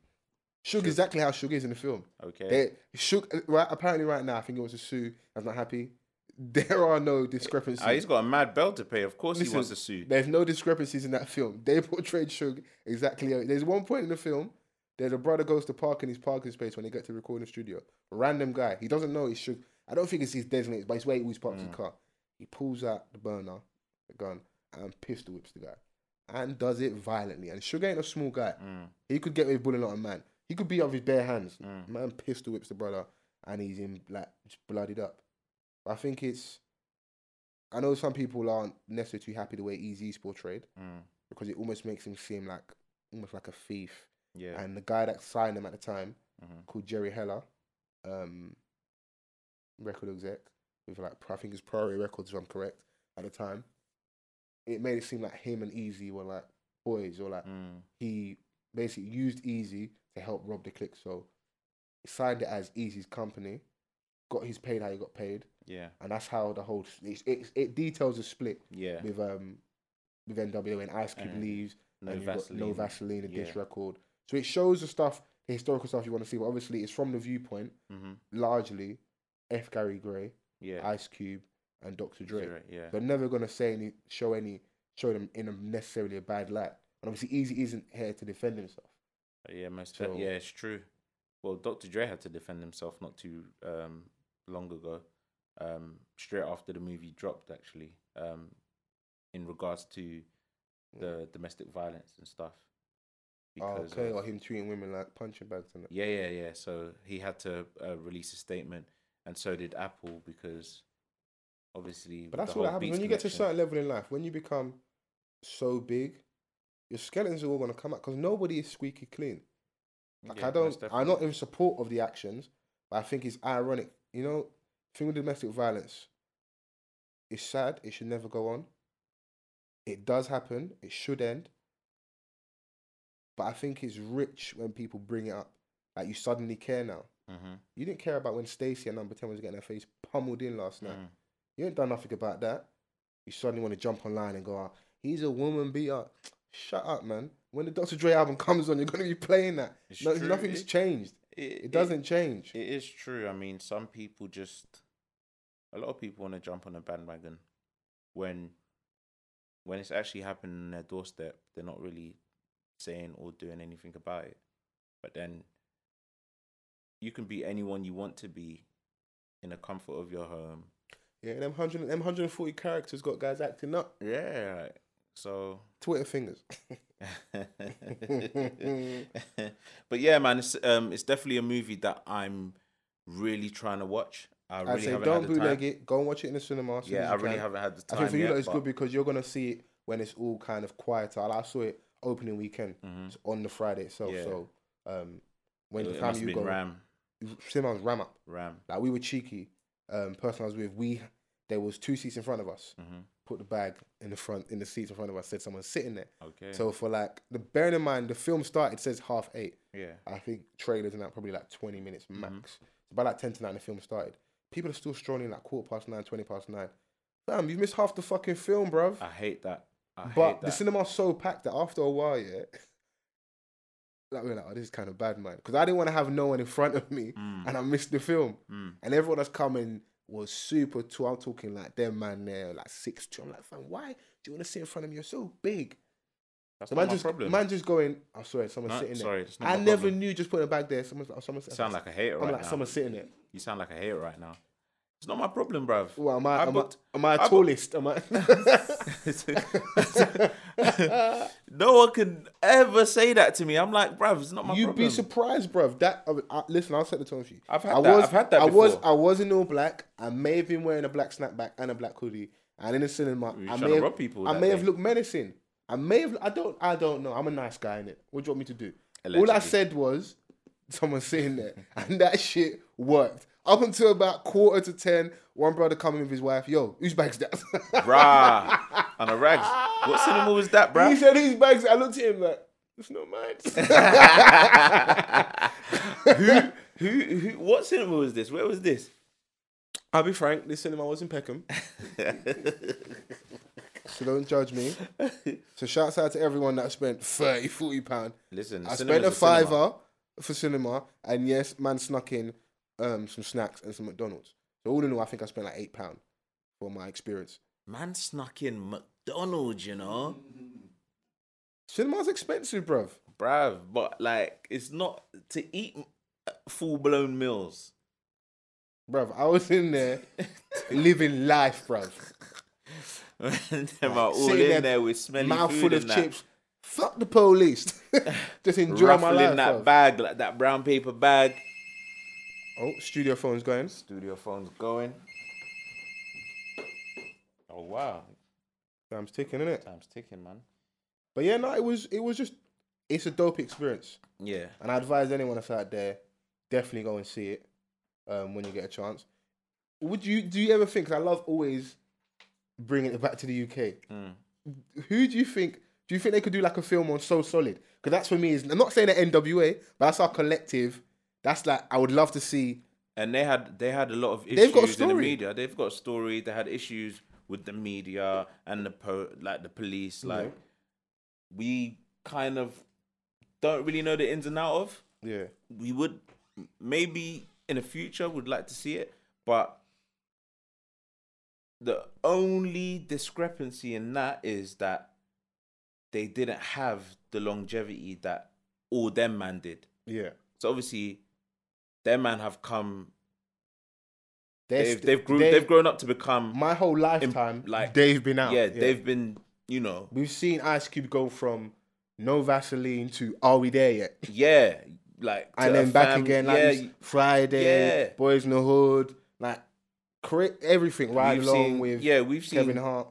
Suge exactly how Suge is in the film. Okay. They Suge right apparently right now I think it was a sue. I'm not happy. There are no discrepancies. Ah, he's got a mad bill to pay. Of course, Listen, he wants to sue. There's no discrepancies in that film. They portrayed Suge exactly. There's one point in the film that the brother goes to park in his parking space when they get to record in the studio. Random guy. He doesn't know he's Suge. I don't think it's his designated, but it's where he always parks Mm. his car. He pulls out the burner, the gun, and pistol whips the guy. And does it violently. And Suge ain't a small guy. Mm, He could get away with bullying a lot of man. He could beat up with his bare hands. mm. Man pistol whips the brother and he's in like just bloodied up. I think it's I know some people aren't necessarily too happy the way Eazy's portrayed Mm. because it almost makes him seem like almost like a thief. Yeah. And the guy that signed him at the time, Mhm. called Jerry Heller, um, record exec with like I think it's Priority Records if I'm correct at the time. It made it seem like him and Eazy were like boys or like Mm. he basically used Eazy to help rob the click. So he signed it as Eazy's company, got his paid how he got paid, Yeah. and that's how the whole it it, it details a split Yeah. with um with NWA when Ice Cube Mm. leaves No and you've got Vaseline. no Vaseline, a dish Yeah. record. So it shows the stuff, the historical stuff you want to see, but obviously it's from the viewpoint Mm-hmm. largely F. Gary Gray, Yeah. Ice Cube, and Dr. Dre. Right, Yeah. They're never gonna say any, show any, show them in a necessarily a bad light. And obviously, Eazy isn't here to defend himself. Yeah, most So- yeah, it's true. Well, Dr. Dre had to defend himself not too um, long ago, um, straight after the movie dropped, actually, um, in regards to the domestic violence and stuff. Oh, okay, of- or him treating women like punching bags and that. yeah, yeah, yeah. So he had to uh, release a statement, and so did Apple because obviously. But that's what happens when you get to a certain level in life. When you become so big, your skeletons are all gonna come out because nobody is squeaky clean. Like Yeah, I don't, I'm not in support of the actions, but I think it's ironic. You know, thing with domestic violence, it's sad. It should never go on. It does happen. It should end. But I think it's rich when people bring it up. Like you suddenly care now. Mhm, You didn't care about when Stacey at number ten was getting her face pummeled in last night. mhm. You ain't done nothing about that. You suddenly want to jump online and go, oh, he's a woman beater. Shut up, man. When the Dr. Dre album comes on, you're going to be playing that. No, nothing's It- changed. It, It doesn't change. It is true. I mean, some people just, a lot of people want to jump on a bandwagon when, when it's actually happening on their doorstep. They're not really saying or doing anything about it. But then, you can be anyone you want to be, in the comfort of your home. Yeah, them, 100, them 140 characters got guys acting up. Yeah. like, So. Twitter fingers. but yeah, man, it's um, it's definitely a movie that I'm really trying to watch. I I really say haven't don't had the time. bootleg it. Go and watch it in the cinema. as soon as Yeah, you I really can. haven't had the I time. think for you yet, lot it's but- good because you're gonna see it when it's all kind of quieter. Like, I saw it opening weekend Mhm. it's on the Friday itself. Yeah. So um, when the it time must have you been go, Ram. cinema was ram up. Ram. Like we were cheeky. Um, person I was with, we there was two seats in front of us. hmm Put the bag in the front in the seats in front of us. Said someone's sitting there. Okay. So for like the bearing in mind, the film started says half eight. yeah. I think trailers and that probably like twenty minutes Mm-hmm. max. So by like ten to nine, the film started. People are still strolling like quarter past nine, 20 past nine. Damn, you missed half the fucking film, bruv. I hate that. I hate But that. the cinema's so packed that after a while, yeah, like we're like, oh, this is kind of bad, man. Because I didn't want to have no one in front of me, Mm. and I missed the film. Mm. And everyone that's coming was super tall. I'm talking like them man there, like six two. I'm like, fam, why do you want to sit in front of me? You're so big. That's not man my just problem. man just going. I'm oh, sorry, someone's No, sitting there. sorry, it's I never problem. knew. Just putting a bag there. Someone's, oh, someone's. Sound like a hater right? I'm right like, now. someone's sitting there. You sound like a hater right now. It's not my problem, bruv. Well, am I? I am, booked- I, am I a I tallest? Am I? no one can ever say that to me. I'm like, bruv, it's not my problem. You'd problem. be surprised, bruv. That uh, uh, listen, I'll set the tone for you. I've had I that- Was, I've had that I was. before. I was in all black. I may have been wearing a black snapback and a black hoodie, and in the cinema, You I may have, I may have looked menacing. I may have. I don't. I don't know. I'm a nice guy in it. What do you want me to do? All I said was someone sitting there, and that shit worked. Up until about quarter to ten, one brother coming with his wife. Yo, whose bag's that? Bruh. On a rags. What cinema was that, bruh? He said his bag's. I looked at him like, it's not mine. who Who, who? What cinema was this? Where was this? I'll be frank, this cinema was in Peckham, so don't judge me. So shouts out to everyone that spent 30, 40 pound. Listen, I spent a cinema. fiver for cinema, and yes, man snuck in um, some snacks and some McDonald's. So all in all, I think I spent like eight pound for my experience. Man snuck in McDonald's, you know, Cinema's expensive, bruv. bruv. But like, it's not to eat full blown meals. Bruv, I was in there living life, bruv. and them are all Sitting in there with smelly Mouth full of and that. chips. Fuck the police. Just enjoy my Ruffling life. that bruv. bag, like that brown paper bag. Oh, studio phone's going. Studio phone's going. Oh wow, Time's ticking, isn't it? time's ticking, man. But yeah, no, it was it was just it's a dope experience, Yeah, and I advise anyone that's out there definitely go and see it um, when you get a chance. Would you do you ever think? I love always bringing it back to the UK. Mm. Who do you think? Do you think they could do like a film on So Solid? Because that's for me. Is I'm not saying the NWA, but that's our collective. That's like I would love to see. and they had they had a lot of issues They've got a in the story. media. They've got a story. They had issues with the media and the po- like the police. Like we kind of don't really know the ins and out of. Yeah, we would maybe in the future would like to see it, but the only discrepancy in that is that they didn't have the longevity that all them man did. yeah. So obviously, them man have come. They're They've st- they've grew, they- they've grown up to become. my whole lifetime. like, they've been out. yeah, they've been you know We've seen Ice Cube go from no Vaseline to Are We There Yet? yeah like And then back fam- again, like yeah, Friday, Yeah. Boys in the Hood, like everything right we've along seen- with yeah we've seen Kevin Hart.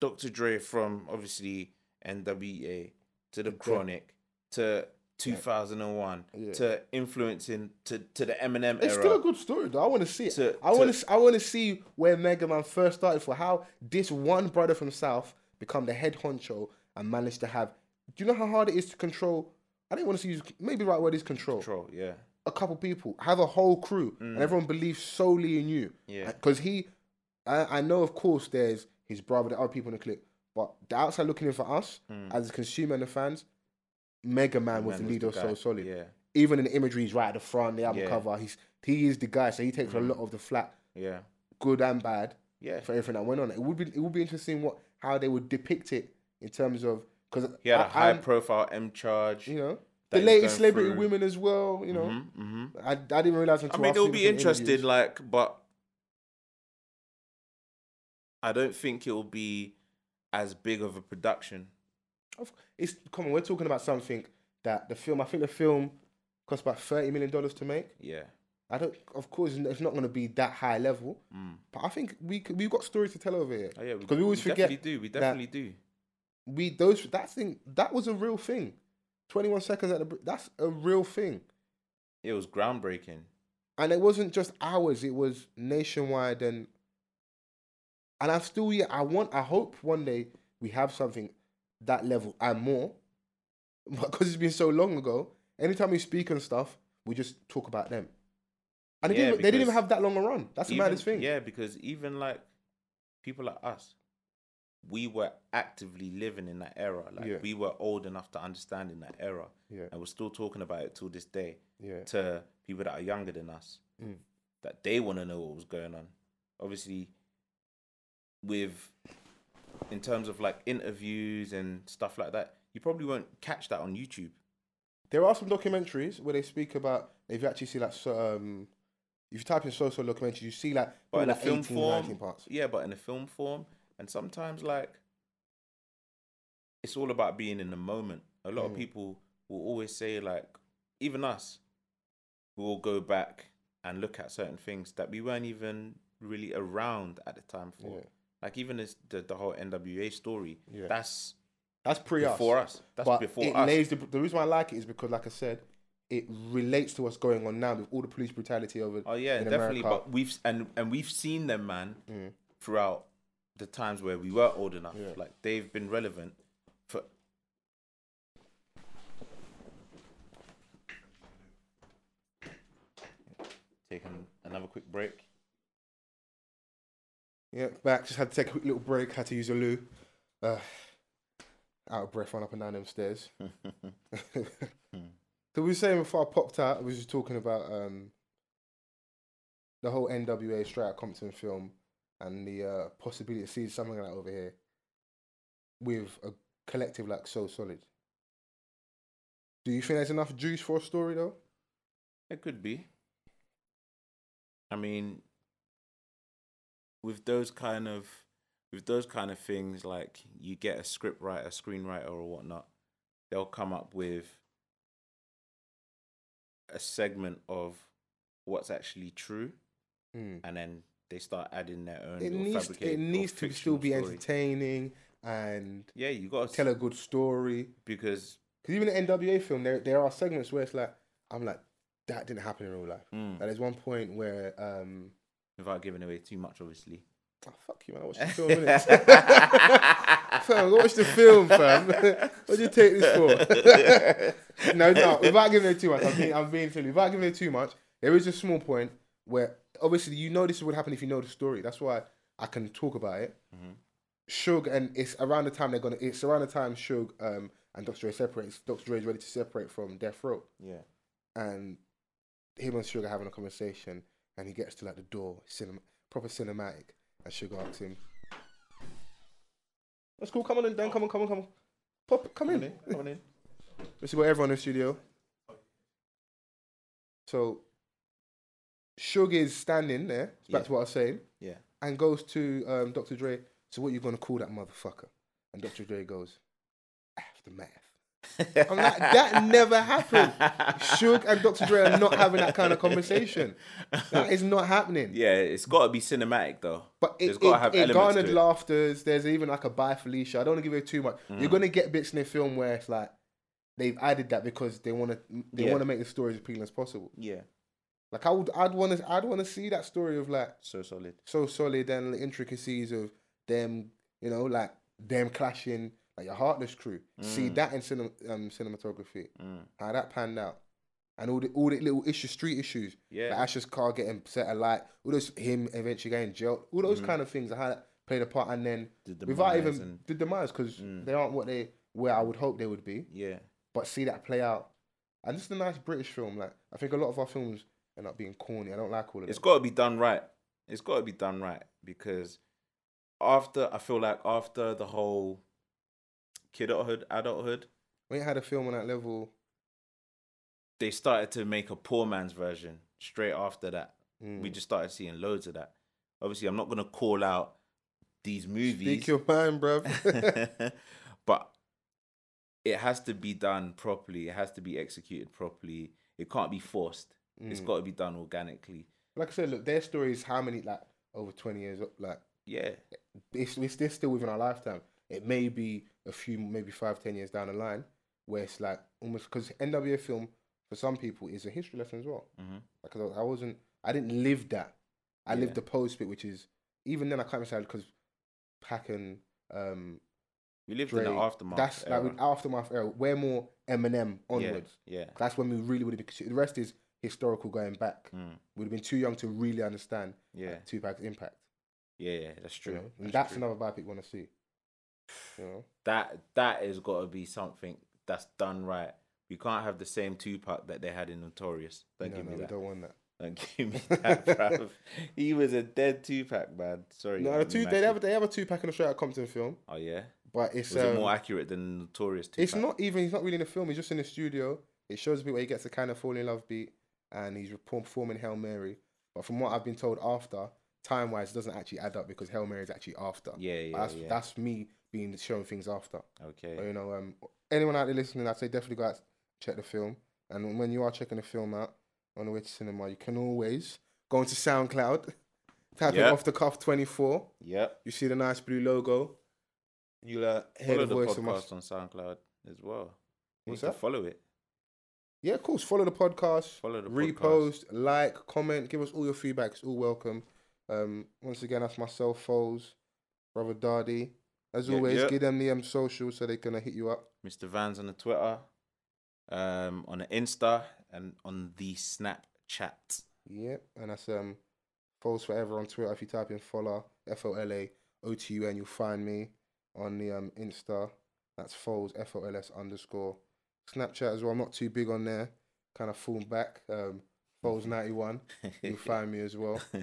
Dr. Dre from obviously NWA to the Chronic to 2001 Yeah. to influencing to, to the Eminem It's era. still a good story though. I want to see it. To- I want to-. I want to see where Megaman first started for how this one brother from South become the head honcho and managed to have. Do you know how hard it is to control? I didn't want to use maybe the right word is control. Control, yeah. a couple people, have a whole crew, and mm. everyone believes solely in you. Yeah. Uh, because he, I, I know, of course, there's his brother, the other people in the clip, but the outside looking in for us, mm. as a consumer and the fans, Megaman was the leader of Solid. Yeah, Even in the imagery, he's right at the front, the album Yeah. cover, he's he is the guy, so he takes a lot of the flat, yeah, good and bad, yeah. for everything that went on. It would be it would be interesting what how they would depict it in terms of because He had a a high profile M charge. you know. The latest celebrity through. women as well, you know. hmm I, I didn't realize I until mean, after it'll be some interesting, interviews. like, but I don't think it'll be as big of a production. Of- It's come on. We're talking about something that the film. I think the film cost about thirty million dollars to make. Yeah, I don't. Of course, it's not going to be that high level. But I think we c- we've got stories to tell over here. Mm. oh yeah, because we always forget definitely do. We definitely do. we those that thing that was a real thing. Twenty one seconds at the. That's a real thing, It was groundbreaking. and it wasn't just ours. It was nationwide, and and I'm still yeah. I want. I hope one day we have something that level and more. Because it's been so long ago. Anytime we speak and stuff, we just talk about them. And they, Yeah, didn't, they didn't even have that long a run. That's the Even- maddest thing. Yeah, because even like people like us, we were actively living in that era. Like Yeah. we were old enough to understand in that era. Yeah. And we're still talking about it till this day Yeah. to people that are younger than us. Mm. That they want to know what was going on. Obviously, with in terms of like interviews and stuff like that, you probably won't catch that on YouTube. There are some documentaries where they speak about if you actually see like so, um if you type in social documentaries, you see like, But in a film 18, form, 19 parts. yeah, but in a film form, and sometimes like it's all about being in the moment. A lot of Mm. people will always say like, even us, we'll go back and look at certain things that we weren't even really around at the time for. Yeah. Like even this the, the whole NWA story. Yeah. That's That's pre us. before us. That's but before it us. lays the, the reason why I like it is because, like I said, it relates to what's going on now with all the police brutality over. Oh yeah, in definitely. America. But we've and and we've seen them, man, Mm. throughout the times where we were old enough. Yeah. Like they've been relevant for. Taking another quick break. Yeah, back. Just had to take a quick little break. Had to use a loo. Uh, out of breath, run up and down them stairs. so we were saying before I popped out, I was just talking about um, the whole NWA Straight Outta Compton film and the uh, possibility of seeing something like that over here with a collective like So Solid. Do you think there's enough juice for a story though? It could be. I mean, with those kind of with those kind of things, like you get a script writer, screenwriter, or whatnot, they'll come up with a segment of what's actually true, Mm. and then they start adding their own. It needs it needs to still be story. entertaining and Yeah, you got to tell a good story. because Because even the NWA film, there there are segments where it's like I'm like that didn't happen in real life. mm, Like, there's one point where um without giving away too much, obviously. oh, fuck you man, I watched the film. innit? fam, watch the film, fam. what do you take this for? no, no, without giving it too much, I'm being, I'm being silly. Without giving it too much, there is a small point where obviously you know this would happen if you know the story. That's why I can talk about it. Mhm. Suge and it's around the time they're gonna. It's around the time Suge um and Dr. Dre separates. Dr. Dre is ready to separate from Death Row, Yeah. and him and Suge are having a conversation, and he gets to like the door, cinema, proper cinematic, and Suge asks him, "That's cool. Come on in, Dan. Come on, come on, come on. Pop, come in. Come on in. This is what everyone in the studio. So, Suge is standing there. Back Yeah. to what I was saying Yeah. and goes to um, Dr. Dre. So what you gonna call that motherfucker? And Dr. Dre goes, aftermath. I'm like, that never happened. Suge and Dr. Dre are not having that kind of conversation. That is not happening. Yeah, it's got to be cinematic though. But it, it, have it elements garnered to it. laughters. There's even like a bye Felicia. I don't want to give it too much. Mm. You're gonna get bits in the film where it's like they've added that because they want to they Yeah. want to make the story as appealing as possible. Yeah, Like I would, I'd want to, I'd want to see that story of like so solid. so solid and the intricacies of them, you know, like them clashing, like your Heartless crew. See Mm. that in cinema, um, cinematography, Mm. how that panned out, and all the all the little issues, street issues, Yeah, like Asher's car getting set alight, all those him eventually getting jailed, all those Mhm. kind of things, how that played a part, and then the without even and- the demise because Mm. they aren't what they where I would hope they would be, yeah, but see that play out, and this is a nice British film. Like I think a lot of our films end up being corny. I don't like all of it's It's got to be done right. It's got to be done right because after I feel like after the whole Kidulthood, adulthood, We had a film on that level, they started to make a poor man's version straight after that. mm, We just started seeing loads of that. Obviously, I'm not gonna call out these movies. speak your mind, bruv. but it has to be done properly. It has to be executed properly. It can't be forced. It's got to be done organically. like I said, look, their story is how many like over twenty years. Like Yeah, it's it's still within our lifetime. It may be a few, maybe five, ten years down the line, where it's like almost because NWA film for some people is a history lesson as well. Because I, I wasn't, I didn't live that. I lived the post bit, which is even then I can't say because Pac and um, we lived Dre, in the aftermath. that's era. like aftermath era. We're more Eminem onwards. Yeah, That's when we really would have been. The rest is historical going back. mm, We'd have been too young to really understand yeah, Tupac's impact. yeah, yeah. That's You true. know? And that's, true. another biopic we want to see. You know, That that has got to be something that's done right. We can't have the same Tupac that they had in Notorious. Don't no, give no, me we that. don't want that. Don't give me that, bruv. He was a dead Tupac, man. Sorry. No, the two, they have they have a Tupac in a straight out Compton film, Oh yeah. but it's Was it um, more accurate than Notorious Tupac? it's not even he's not really in the film. He's just in the studio. It shows bit where he gets a kind of fall in love beat, and he's performing Hail Mary. But from what I've been told after, time wise, it doesn't actually add up because Hail Mary is actually after. Yeah, yeah, that's yeah. that's me being shown things after. okay. But, you know, um, anyone out there listening, I'd say definitely go out check the film. And when you are checking the film out on the way to cinema, you can always go into SoundCloud, type in off the cuff twenty four. Yep. You see the nice blue logo. You'll uh, hear Follow the the voice of my. podcast on SoundCloud as well. You What's that? Follow it. Yeah, of course. Follow the podcast. Follow the podcast. repost, like, comment, give us all your feedback. It's all welcome. Um, once again, that's myself, Foles, brother Dardy. As Yep, always, yep. give them the um, socials so they can uh, hit you up. Mr. Vans on the Twitter, um, on the Insta, and on the Snapchat. Yep, and that's um, Foles Forever on Twitter. If you type in follow F O L A O T U N, you'll find me on the um Insta. That's Foles F O L S underscore. Snapchat as well. I'm not too big on there. Kind of falling back. Um, Foles ninety one. You'll find me as well.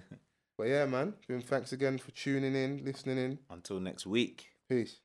But yeah, man. Thanks again for tuning in, listening in. Until next week. Peace.